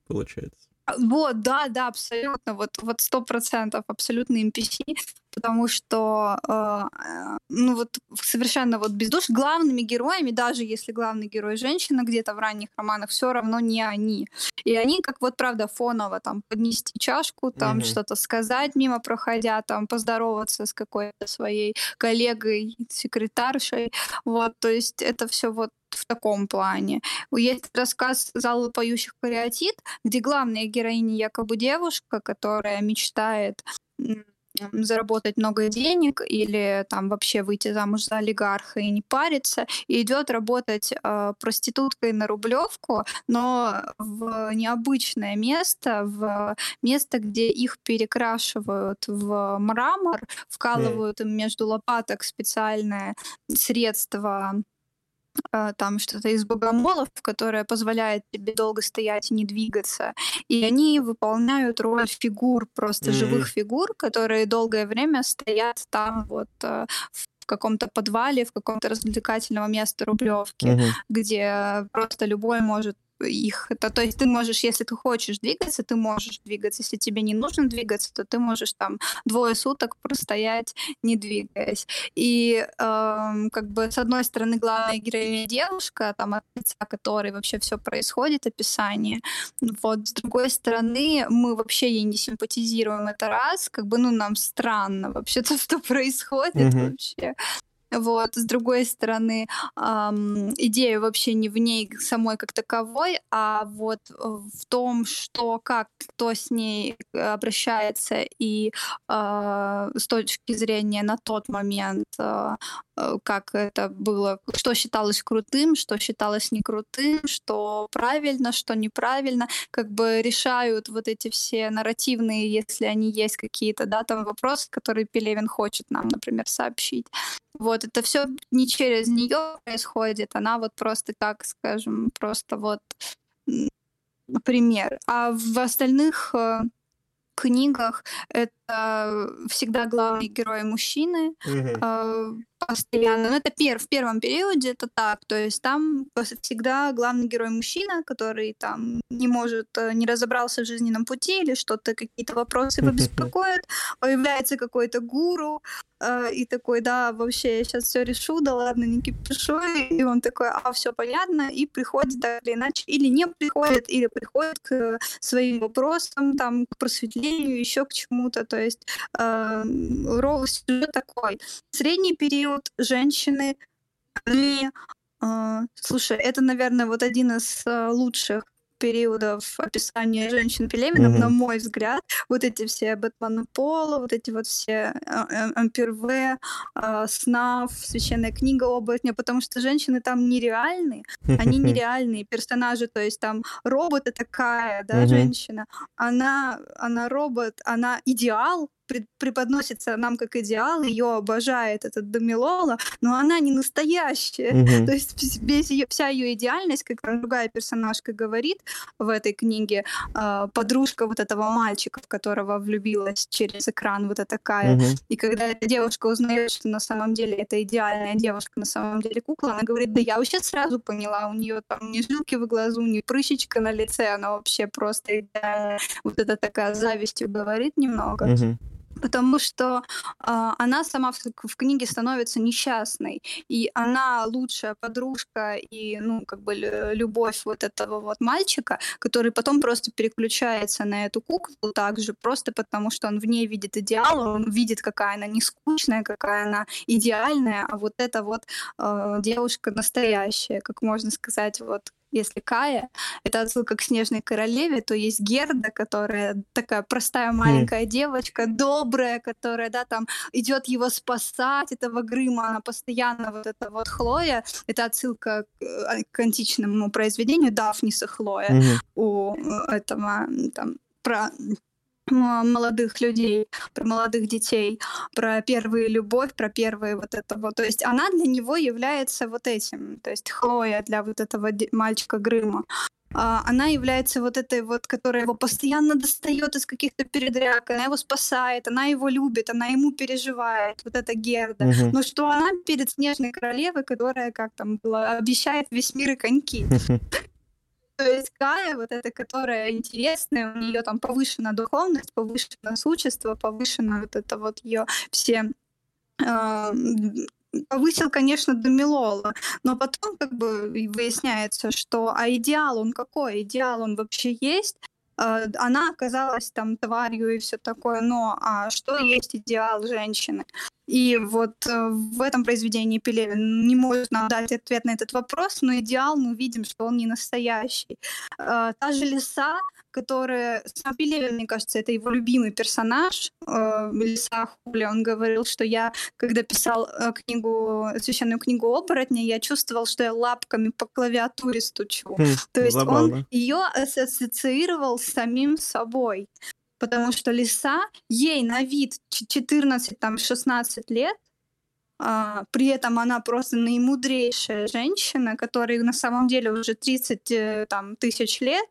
получается. А, вот, да, да, абсолютно, вот вот сто процентов абсолютно NPC, потому что, э, ну вот совершенно вот без душ главными героями, даже если главный герой женщина где-то в ранних романах, все равно не они. И они, как вот правда фоново, там поднести чашку, там угу. что-то сказать мимо проходя, там поздороваться с какой-то своей коллегой, секретаршей, вот, то есть это все вот в таком плане. Есть рассказ «Зала поющих кариатид», где главная героиня якобы девушка, которая мечтает заработать много денег или там вообще выйти замуж за олигарха и не париться, и идет работать э, проституткой на Рублевку, но в необычное место, в место, где их перекрашивают в мрамор, вкалывают им между лопаток специальное средство там что-то из богомолов, которое позволяет тебе долго стоять и не двигаться. И они выполняют роль фигур, просто mm-hmm. живых фигур, которые долгое время стоят там вот э, в каком-то подвале, в каком-то развлекательном месте Рублевки, mm-hmm. где просто любой может их. Это, то есть ты можешь, если ты хочешь двигаться, ты можешь двигаться. Если тебе не нужно двигаться, то ты можешь там двое суток простоять, не двигаясь. И эм, как бы с одной стороны главная героиня девушка, там от лица которой вообще все происходит, описание. Вот с другой стороны мы вообще ей не симпатизируем это раз, как бы ну нам странно вообще то, что происходит mm-hmm. вообще. Вот, с другой стороны, эм, идея вообще не в ней самой как таковой, а вот в том, что как кто с ней обращается и э, с точки зрения на тот момент, э, как это было, что считалось крутым, что считалось не крутым, что правильно, что неправильно, как бы решают вот эти все нарративные, если они есть какие-то, да, там вопросы, которые Пелевин хочет нам, например, сообщить. Вот, это все не через нее происходит, она вот просто, как скажем, просто вот пример. А в остальных э, книгах это всегда главный герой мужчины. Mm-hmm постоянно. Ну, это пер, в первом периоде это так. То есть там всегда главный герой мужчина, который там не может, э, не разобрался в жизненном пути или что-то, какие-то вопросы его беспокоят. Появляется какой-то гуру, э, и такой, да, вообще я сейчас все решу, да ладно, не кипишу. И он такой, а, все понятно, и приходит так или иначе, или не приходит, или приходит к своим вопросам, там, к просветлению, еще к чему-то. То есть э, сюжет такой. Средний период женщины, они... Э, слушай, это, наверное, вот один из э, лучших периодов описания женщин Пелемином, mm-hmm. на мой взгляд, вот эти все Бэтмена Пола, вот эти вот все Амперве, Снав, Священная книга оборотня, потому что женщины там нереальные, они нереальные персонажи, то есть там робота такая, да, mm-hmm. женщина, она, она робот, она идеал, преподносится нам как идеал, ее обожает этот Дамилола, но она не настоящая. Mm-hmm. То есть весь ее, вся ее идеальность, как другая персонажка говорит в этой книге, э, подружка вот этого мальчика, в которого влюбилась через экран, вот такая. Mm-hmm. И когда эта девушка узнает, что на самом деле это идеальная девушка, на самом деле кукла, она говорит, да я вообще сразу поняла, у нее там не жилки в глазу, не прыщичка на лице, она вообще просто идеальная. Вот это такая завистью говорит немного. Mm-hmm потому что э, она сама в, в книге становится несчастной, и она лучшая подружка и, ну, как бы любовь вот этого вот мальчика, который потом просто переключается на эту куклу также, просто потому что он в ней видит идеал, он видит, какая она не скучная, какая она идеальная, а вот эта вот э, девушка настоящая, как можно сказать, вот если Кая — это отсылка к Снежной Королеве, то есть Герда, которая такая простая маленькая mm. девочка, добрая, которая, да, там идет его спасать, этого Грыма, она постоянно вот это вот Хлоя, это отсылка к, э, к античному произведению Дафниса Хлоя mm-hmm. у э, этого там про молодых людей, про молодых детей, про первую любовь, про первые вот это вот. То есть она для него является вот этим, то есть Хлоя для вот этого мальчика Грыма. А, она является вот этой вот, которая его постоянно достает из каких-то передряг, она его спасает, она его любит, она ему переживает, вот эта Герда. Угу. Но что она перед Снежной Королевой, которая, как там было, обещает весь мир и коньки. То есть Гая, вот эта, которая интересная, у нее там повышена духовность, повышено существо, повышено вот это вот ее все повысил, конечно, до Милола, но потом как бы выясняется, что а идеал он какой? Идеал он вообще есть? А, она оказалась там тварью и все такое, но а что есть идеал женщины? И вот э, в этом произведении Пелевин не может нам дать ответ на этот вопрос, но идеал мы видим, что он не настоящий. Э, та же лиса, которая... Сам Пелевин, мне кажется, это его любимый персонаж. Э, лиса Хули, он говорил, что я, когда писал книгу, священную книгу оборотня, я чувствовал, что я лапками по клавиатуре стучу. Хм, То есть забавно. он ее ассоциировал с самим собой потому что лиса, ей на вид 14-16 лет, а, при этом она просто наимудрейшая женщина, которой на самом деле уже 30 э, там, тысяч лет,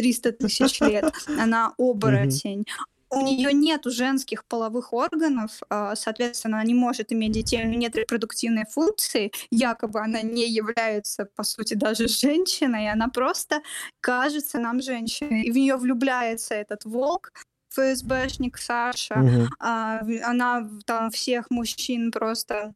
300 тысяч лет, она оборотень. У нее нет женских половых органов, а, соответственно, она не может иметь детей, у нее нет репродуктивной функции, якобы она не является, по сути, даже женщиной, она просто кажется нам женщиной. И в нее влюбляется этот волк, ФСБшник Саша, угу. она там всех мужчин просто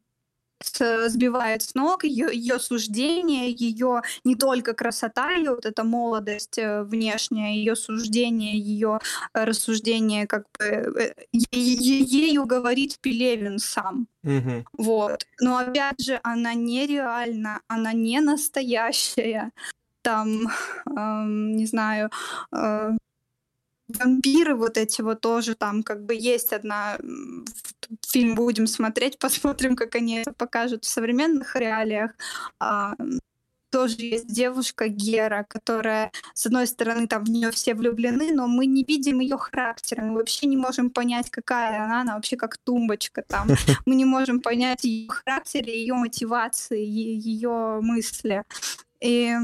сбивает с ног ее, ее суждение, ее не только красота, ее вот эта молодость э, внешняя, ее суждение, ее рассуждение, как бы э, ею говорит Пелевин сам. Угу. Вот. Но опять же, она нереальна, она не настоящая. Там, эм, не знаю, э, вампиры вот эти вот тоже там как бы есть одна фильм будем смотреть, посмотрим, как они это покажут в современных реалиях. А, тоже есть девушка Гера, которая, с одной стороны, там в нее все влюблены, но мы не видим ее характера, мы вообще не можем понять, какая она, она вообще как тумбочка там. Мы не можем понять ее характер, ее мотивации, ее мысли. И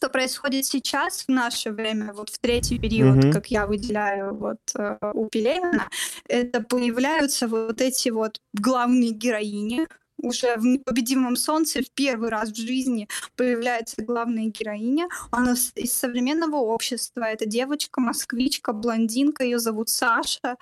что происходит сейчас в наше время, вот в третий период, mm-hmm. как я выделяю вот э, у Пелевина, это появляются вот эти вот главные героини, уже в «Непобедимом солнце» в первый раз в жизни появляется главная героиня. Она из современного общества. Это девочка, москвичка, блондинка, ее зовут Саша.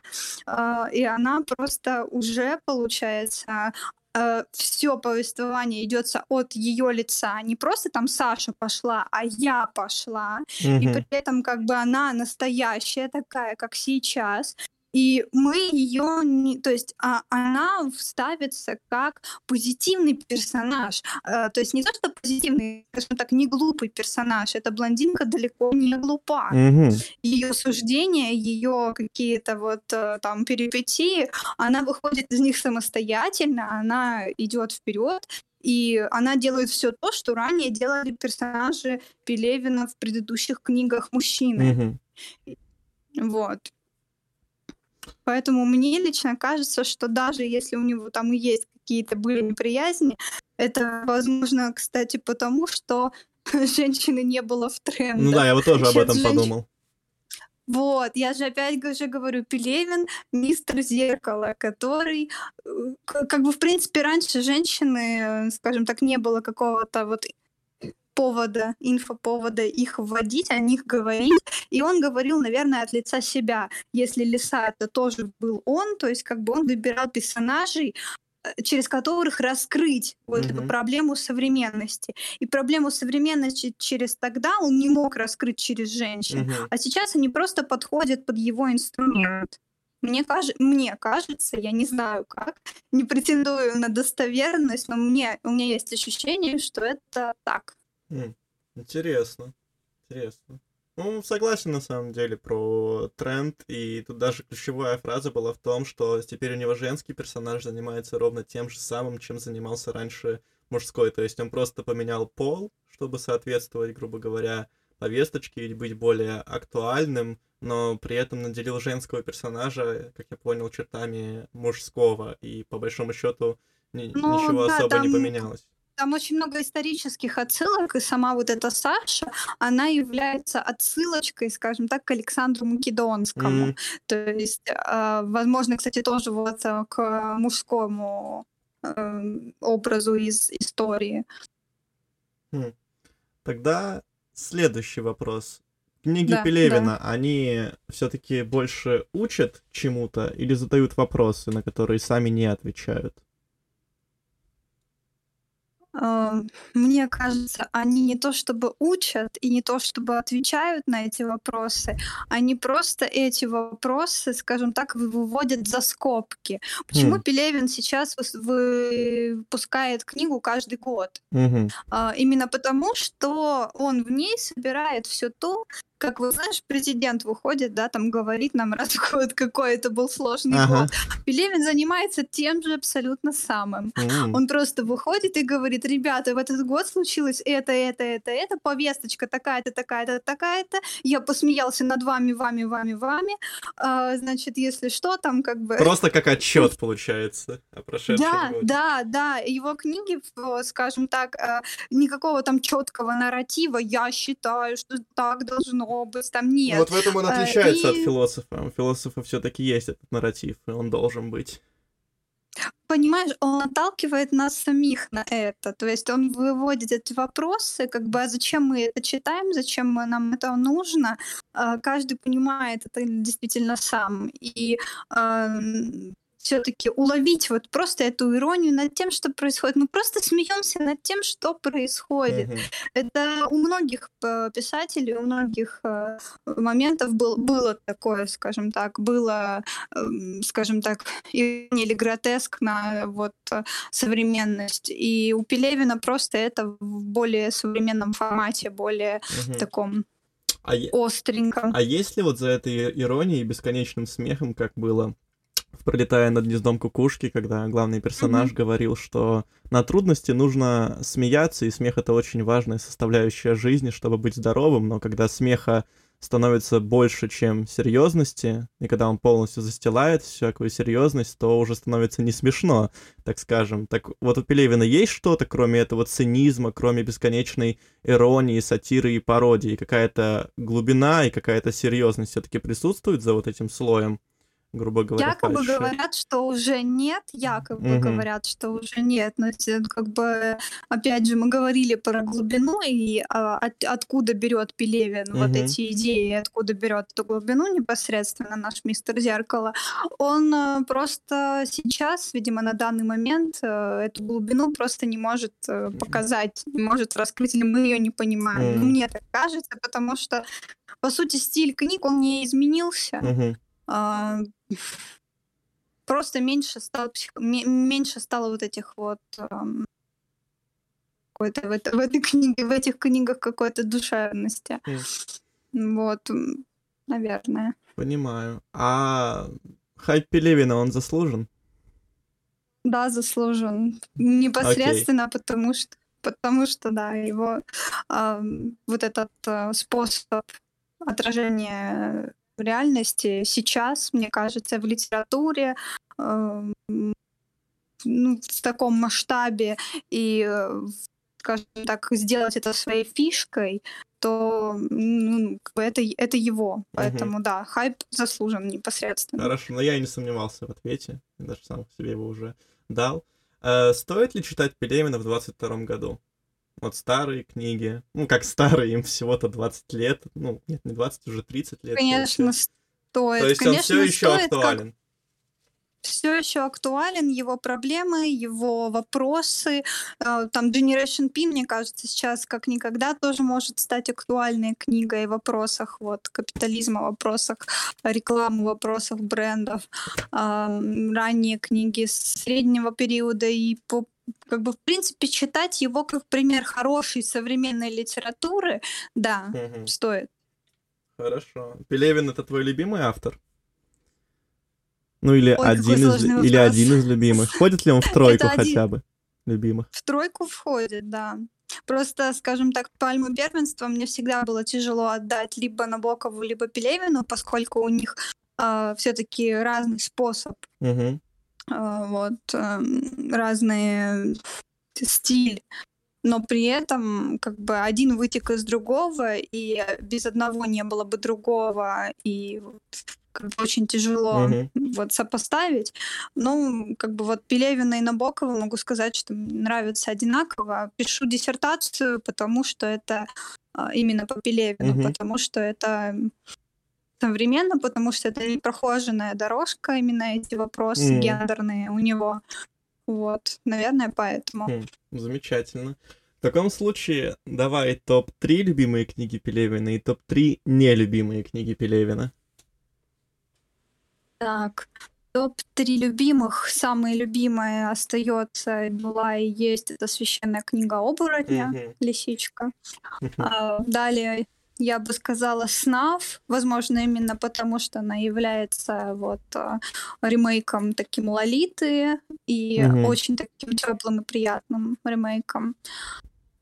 Э, и она просто уже, получается, э, все повествование идется от ее лица, не просто там Саша пошла, а я пошла, mm-hmm. и при этом как бы она настоящая такая, как сейчас, и мы ее, не, то есть а, она ставится как позитивный персонаж. А, то есть не то, что позитивный, скажем так, не глупый персонаж. Эта блондинка далеко не глупа. Угу. Ее суждения, ее какие-то вот э, там перипетии, она выходит из них самостоятельно, она идет вперед, и она делает все то, что ранее делали персонажи Пелевина в предыдущих книгах мужчины. Угу. Вот. Поэтому мне лично кажется, что даже если у него там и есть какие-то были неприязни, это возможно, кстати, потому что женщины не было в тренде. Ну да, я вот тоже об этом женщ... подумал. Вот, я же опять же говорю, Пелевин — мистер зеркало, который, э, как бы, в принципе, раньше женщины, скажем так, не было какого-то вот повода, инфоповода их вводить, о них говорить. И он говорил, наверное, от лица себя. Если Лиса это тоже был он, то есть как бы он выбирал персонажей, э, через которых раскрыть вот mm-hmm. эту проблему современности. И проблему современности через тогда он не мог раскрыть через женщин. Mm-hmm. А сейчас они просто подходят под его инструмент. Мне, каж... мне кажется, я не знаю как, не претендую на достоверность, но мне... у меня есть ощущение, что это так. Интересно. Интересно. Ну, согласен на самом деле про тренд, и тут даже ключевая фраза была в том, что теперь у него женский персонаж занимается ровно тем же самым, чем занимался раньше мужской, то есть он просто поменял пол, чтобы соответствовать, грубо говоря, повесточке и быть более актуальным, но при этом наделил женского персонажа, как я понял, чертами мужского, и по большому счету ни- ну, ничего да, особо там... не поменялось. Там очень много исторических отсылок, и сама вот эта Саша, она является отсылочкой, скажем так, к Александру Македонскому. Mm-hmm. То есть, э, возможно, кстати, тоже вот э, к мужскому э, образу из истории. Mm. Тогда следующий вопрос. Книги да, Пелевина, да. они все-таки больше учат чему-то или задают вопросы, на которые сами не отвечают? А, мне кажется, они не то чтобы учат и не то чтобы отвечают на эти вопросы, они просто эти вопросы, скажем так, выводят за скобки. Почему mm. Пелевин сейчас выпускает книгу каждый год? Mm-hmm. Именно потому, что он в ней собирает все то, как вы знаешь, президент выходит, да, там говорит нам раз в год, какой это был сложный ага. год. Пелевин занимается тем же абсолютно самым. Mm. Он просто выходит и говорит, ребята, в этот год случилось это, это, это, это, повесточка такая-то, такая-то, такая-то, я посмеялся над вами, вами, вами, вами, а, значит, если что, там как бы... Просто как отчет получается о прошедшем Да, годе. да, да, его книги, скажем так, а, никакого там четкого нарратива, я считаю, что так должно быть, там нет. Вот в этом он э, отличается и... от философа. У философа все-таки есть этот нарратив, и он должен быть. Понимаешь, он отталкивает нас самих на это. То есть он выводит эти вопросы, как бы, а зачем мы это читаем, зачем нам это нужно. А, каждый понимает это действительно сам. И все-таки уловить вот просто эту иронию над тем, что происходит. Мы просто смеемся над тем, что происходит. Mm-hmm. Это у многих э, писателей, у многих э, моментов был, было такое, скажем так, было, э, скажем так, или гротеск на вот современность. И у Пелевина просто это в более современном формате, более mm-hmm. таком а остренько. А есть ли вот за этой иронией и бесконечным смехом, как было пролетая над гнездом кукушки, когда главный персонаж mm-hmm. говорил, что на трудности нужно смеяться, и смех это очень важная составляющая жизни, чтобы быть здоровым, но когда смеха становится больше, чем серьезности, и когда он полностью застилает всякую серьезность, то уже становится не смешно, так скажем. Так вот у Пелевина есть что-то, кроме этого цинизма, кроме бесконечной иронии, сатиры и пародии, какая-то глубина и какая-то серьезность все-таки присутствует за вот этим слоем? Грубо говоря, Якобы фальши. говорят, что уже нет, якобы угу. говорят, что уже нет, но как бы, опять же, мы говорили про глубину и а, от, откуда берет Пелевин угу. вот эти идеи, откуда берет эту глубину непосредственно наш мистер Зеркало. Он а, просто сейчас, видимо, на данный момент а, эту глубину просто не может а, показать, не может раскрыть, или мы ее не понимаем. Угу. Мне так кажется, потому что, по сути, стиль книг, он не изменился. Угу просто меньше стало, меньше стало вот этих вот какой-то в, это, в этой книге, в этих книгах какой-то душевности. Mm. Вот, наверное. Понимаю. А хайп Пелевина, он заслужен? Да, заслужен. Непосредственно, okay. потому что потому что, да, его э, вот этот э, способ отражения в реальности сейчас, мне кажется, в литературе э, ну, в таком масштабе и, э, скажем так, сделать это своей фишкой, то ну, это, это его. Поэтому, угу. да, хайп заслужен непосредственно. Хорошо, но я и не сомневался в ответе. Я даже сам себе его уже дал. Э, стоит ли читать Пелемина в 22 году? Вот старые книги, ну, как старые, им всего-то 20 лет, ну, нет, не 20, уже 30 лет. Конечно, получается. стоит. То есть Конечно, он все еще актуален. Как все еще актуален, его проблемы, его вопросы. Э, там Generation P, мне кажется, сейчас как никогда тоже может стать актуальной книгой в вопросах вот, капитализма, вопросах рекламы, вопросах брендов. Ранние книги среднего периода и по как бы, в принципе, читать его как пример хорошей современной литературы, да, угу. стоит. Хорошо. Пелевин это твой любимый автор? Ну или Ой, один из или один из любимых. Входит ли он в тройку хотя бы любимых? В тройку входит, да. Просто, скажем так, пальму первенства мне всегда было тяжело отдать либо Набокову, либо Пелевину, поскольку у них э, а, все-таки разный способ, угу. Э, вот э, разный стиль но при этом как бы один вытек из другого, и без одного не было бы другого, и как бы очень тяжело uh-huh. вот сопоставить. Ну, как бы вот Пелевина и Набокова могу сказать, что нравятся одинаково. Пишу диссертацию, потому что это а, именно по Пелевину, uh-huh. потому что это современно, потому что это непрохоженная дорожка, именно эти вопросы mm. гендерные у него. Вот, наверное, поэтому. Хм, замечательно. В таком случае давай топ-3 любимые книги Пелевина и топ-3 нелюбимые книги Пелевина. Так, топ-3 любимых. Самая любимая остается, была и есть, это священная книга оборотня, mm-hmm. лисичка. А, далее я бы сказала, снав, возможно, именно потому, что она является вот а, ремейком таким Лолиты и угу. очень таким теплым и приятным ремейком,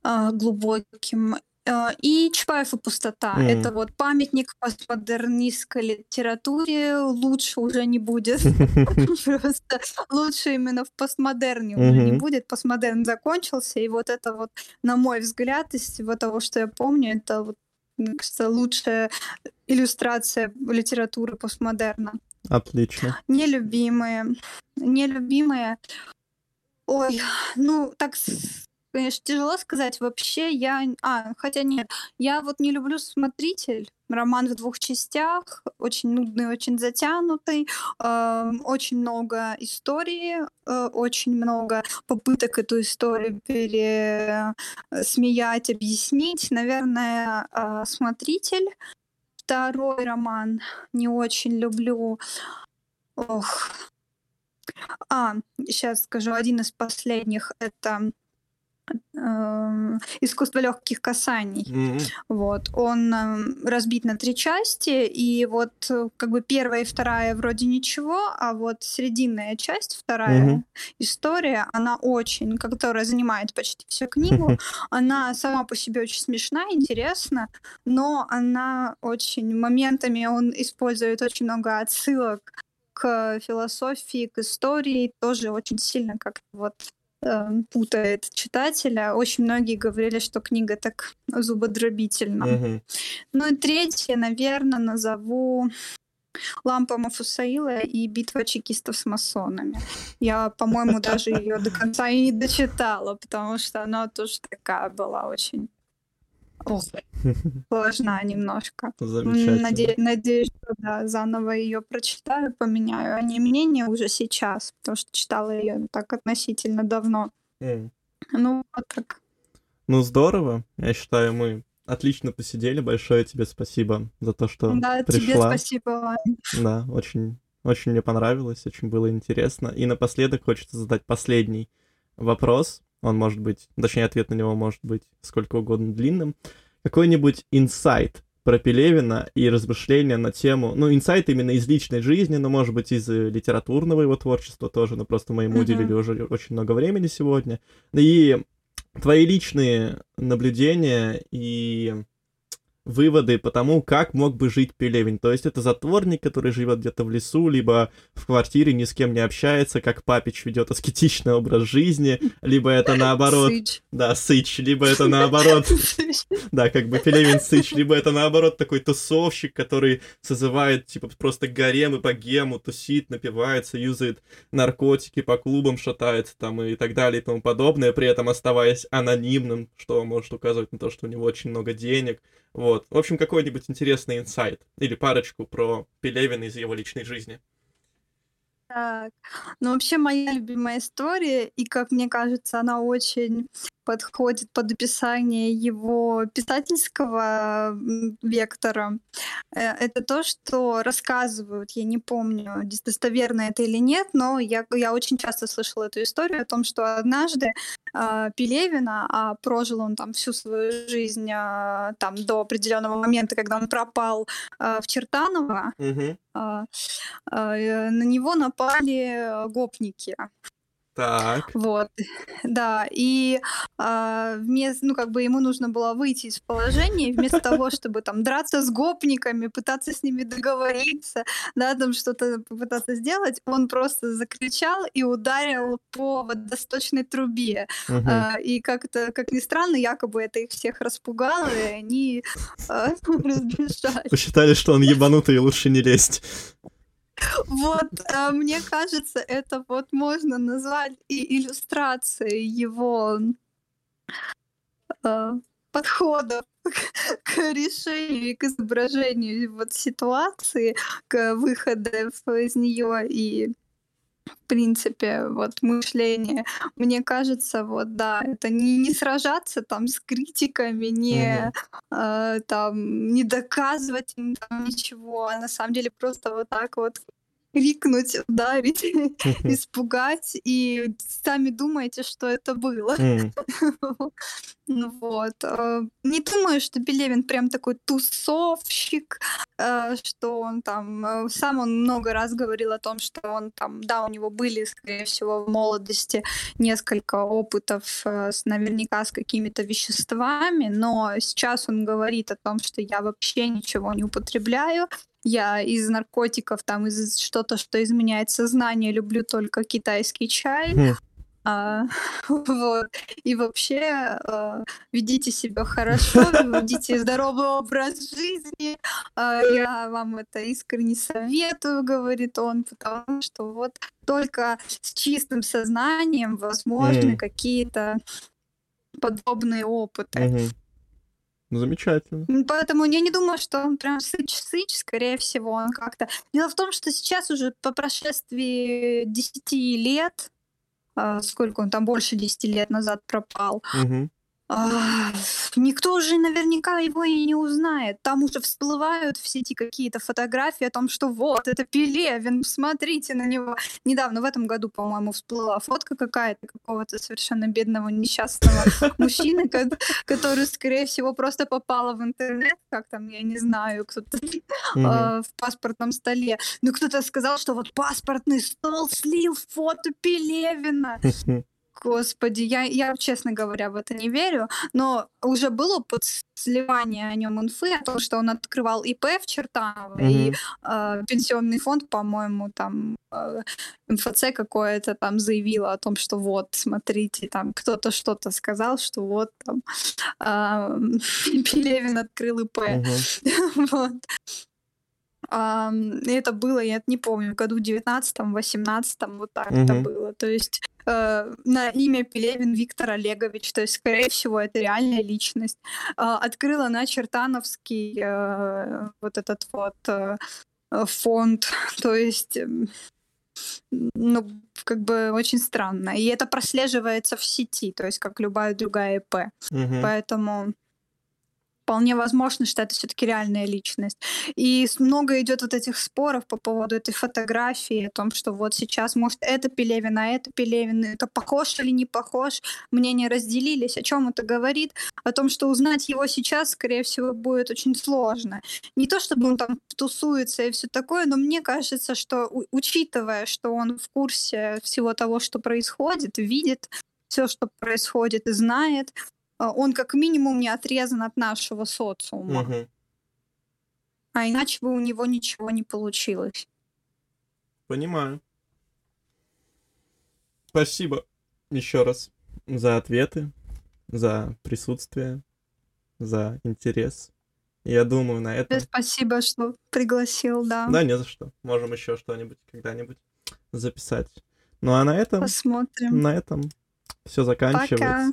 а, глубоким. А, и Чапаев и пустота. Mm. Это вот памятник постмодернистской литературе. Лучше уже не будет. Просто лучше именно в постмодерне уже не будет. Постмодерн закончился. И вот это вот, на мой взгляд, из всего того, что я помню, это вот мне кажется, лучшая иллюстрация литературы постмодерна. Отлично. Нелюбимые. Нелюбимые. Ой, ну так конечно, тяжело сказать. Вообще я... А, хотя нет. Я вот не люблю «Смотритель». Роман в двух частях, очень нудный, очень затянутый, э, очень много истории, э, очень много попыток эту историю пересмеять, объяснить. Наверное, э, «Смотритель». Второй роман не очень люблю. Ох. А, сейчас скажу, один из последних — это искусство легких касаний. Mm-hmm. Вот он эм, разбит на три части, и вот э, как бы первая и вторая вроде ничего, а вот срединная часть, вторая mm-hmm. история, она очень, которая занимает почти всю книгу, она сама по себе очень смешна, интересна, но она очень моментами он использует очень много отсылок к философии, к истории, тоже очень сильно как вот Эм, путает читателя. Очень многие говорили, что книга так зубодробительна. Угу. Ну и третье, наверное, назову Лампа Мафусаила и битва чекистов с масонами. Я, по-моему, даже ее до конца и не дочитала, потому что она тоже такая была очень сложна немножко. Наде- надеюсь, что да, заново ее прочитаю, поменяю, а не мнение уже сейчас, потому что читала ее так относительно давно. Mm. Ну, вот так. Ну, здорово. Я считаю, мы отлично посидели. Большое тебе спасибо за то, что да, пришла. Да, тебе спасибо. Да, очень, очень мне понравилось, очень было интересно. И напоследок хочется задать последний вопрос. Он может быть, точнее, ответ на него может быть сколько угодно длинным. Какой-нибудь инсайт про Пелевина и размышления на тему, ну, инсайт именно из личной жизни, но, может быть, из э, литературного его творчества тоже, но просто мы ему уделили uh-huh. уже очень много времени сегодня. И твои личные наблюдения и выводы по тому, как мог бы жить Пелевин. То есть это затворник, который живет где-то в лесу, либо в квартире, ни с кем не общается, как Папич ведет аскетичный образ жизни, либо это наоборот... Сыч. Да, Сыч, либо это наоборот... Да, как бы Пелевин Сыч, либо это наоборот такой тусовщик, который созывает, типа, просто гарем и богему, тусит, напивается, юзает наркотики, по клубам шатается там и так далее и тому подобное, при этом оставаясь анонимным, что может указывать на то, что у него очень много денег, вот. В общем, какой-нибудь интересный инсайт или парочку про Пелевина из его личной жизни. Так, ну вообще моя любимая история, и как мне кажется, она очень подходит под описание его писательского вектора. Э, это то, что рассказывают, я не помню, достоверно это или нет, но я, я очень часто слышала эту историю о том, что однажды э, Пелевина, а прожил он там всю свою жизнь э, там до определенного момента, когда он пропал э, в Чертаново, угу. э, э, на него напали гопники. Так. Вот, да, и а, вместо, ну, как бы ему нужно было выйти из положения, вместо того, чтобы там драться с гопниками, пытаться с ними договориться, да, там что-то попытаться сделать, он просто закричал и ударил по водосточной трубе. Угу. А, и как-то, как ни странно, якобы это их всех распугало, и они а, разбежались. Посчитали, что он ебанутый и лучше не лезть. Вот, а, мне кажется, это вот можно назвать и иллюстрацией его а, подхода к решению к изображению вот ситуации, к выходу из нее и в принципе, вот мышление. Мне кажется, вот да, это не, не сражаться там с критиками, не э, там не доказывать им там ничего, а на самом деле просто вот так вот крикнуть, ударить, испугать, и сами думаете, что это было. Ну вот. Э, не думаю, что Белевин прям такой тусовщик, что он там... Э, сам он много раз говорил о том, что он там... Да, у него были, скорее всего, в молодости несколько опытов с, наверняка с какими-то веществами, но сейчас он говорит о том, что я вообще ничего не употребляю, я из наркотиков, там, из что-то, что изменяет сознание, люблю только китайский чай. Хм. А, вот. И вообще а, ведите себя хорошо, ведите здоровый образ жизни. А, я вам это искренне советую, говорит он, потому что вот только с чистым сознанием возможны mm. какие-то подобные опыты. Mm-hmm. Ну, замечательно. Поэтому я не думаю, что он прям сыч-сыч, скорее всего, он как-то... Дело в том, что сейчас уже по прошествии 10 лет, сколько он там, больше 10 лет назад пропал, угу. А, никто уже наверняка его и не узнает. Там уже всплывают в сети какие-то фотографии о том, что вот, это Пелевин, смотрите на него. Недавно, в этом году, по-моему, всплыла фотка какая-то какого-то совершенно бедного несчастного мужчины, который, скорее всего, просто попала в интернет, как там, я не знаю, кто-то а, в паспортном столе. Ну, кто-то сказал, что вот паспортный стол слил фото Пелевина. Господи, я, я, честно говоря, в это не верю, но уже было под сливание о нем инфы, о том, что он открывал ИП в Чертаново, mm-hmm. и э, пенсионный фонд, по-моему, там э, МФЦ какое-то там заявило о том, что вот, смотрите, там кто-то что-то сказал, что вот там э, Пелевин открыл ИП. Mm-hmm. вот. А, это было, я не помню, в году 19-18, вот так mm-hmm. это было. То есть э, на имя Пелевин Виктор Олегович, то есть, скорее всего, это реальная личность. Э, открыла на Чертановский э, вот этот вот э, фонд, то есть... Ну, как бы очень странно. И это прослеживается в сети, то есть как любая другая ИП. Угу. Поэтому вполне возможно, что это все-таки реальная личность. И много идет вот этих споров по поводу этой фотографии, о том, что вот сейчас, может, это Пелевин, а это Пелевин, это похож или не похож, мнения разделились. О чем это говорит? О том, что узнать его сейчас, скорее всего, будет очень сложно. Не то, чтобы он там тусуется и все такое, но мне кажется, что учитывая, что он в курсе всего того, что происходит, видит все, что происходит и знает, он как минимум не отрезан от нашего социума. Угу. А иначе бы у него ничего не получилось. Понимаю. Спасибо еще раз за ответы, за присутствие, за интерес. Я думаю, на этом... Спасибо, что пригласил, да. Да, не за что. Можем еще что-нибудь когда-нибудь записать. Ну а на этом... Посмотрим. На этом все заканчивается. Пока.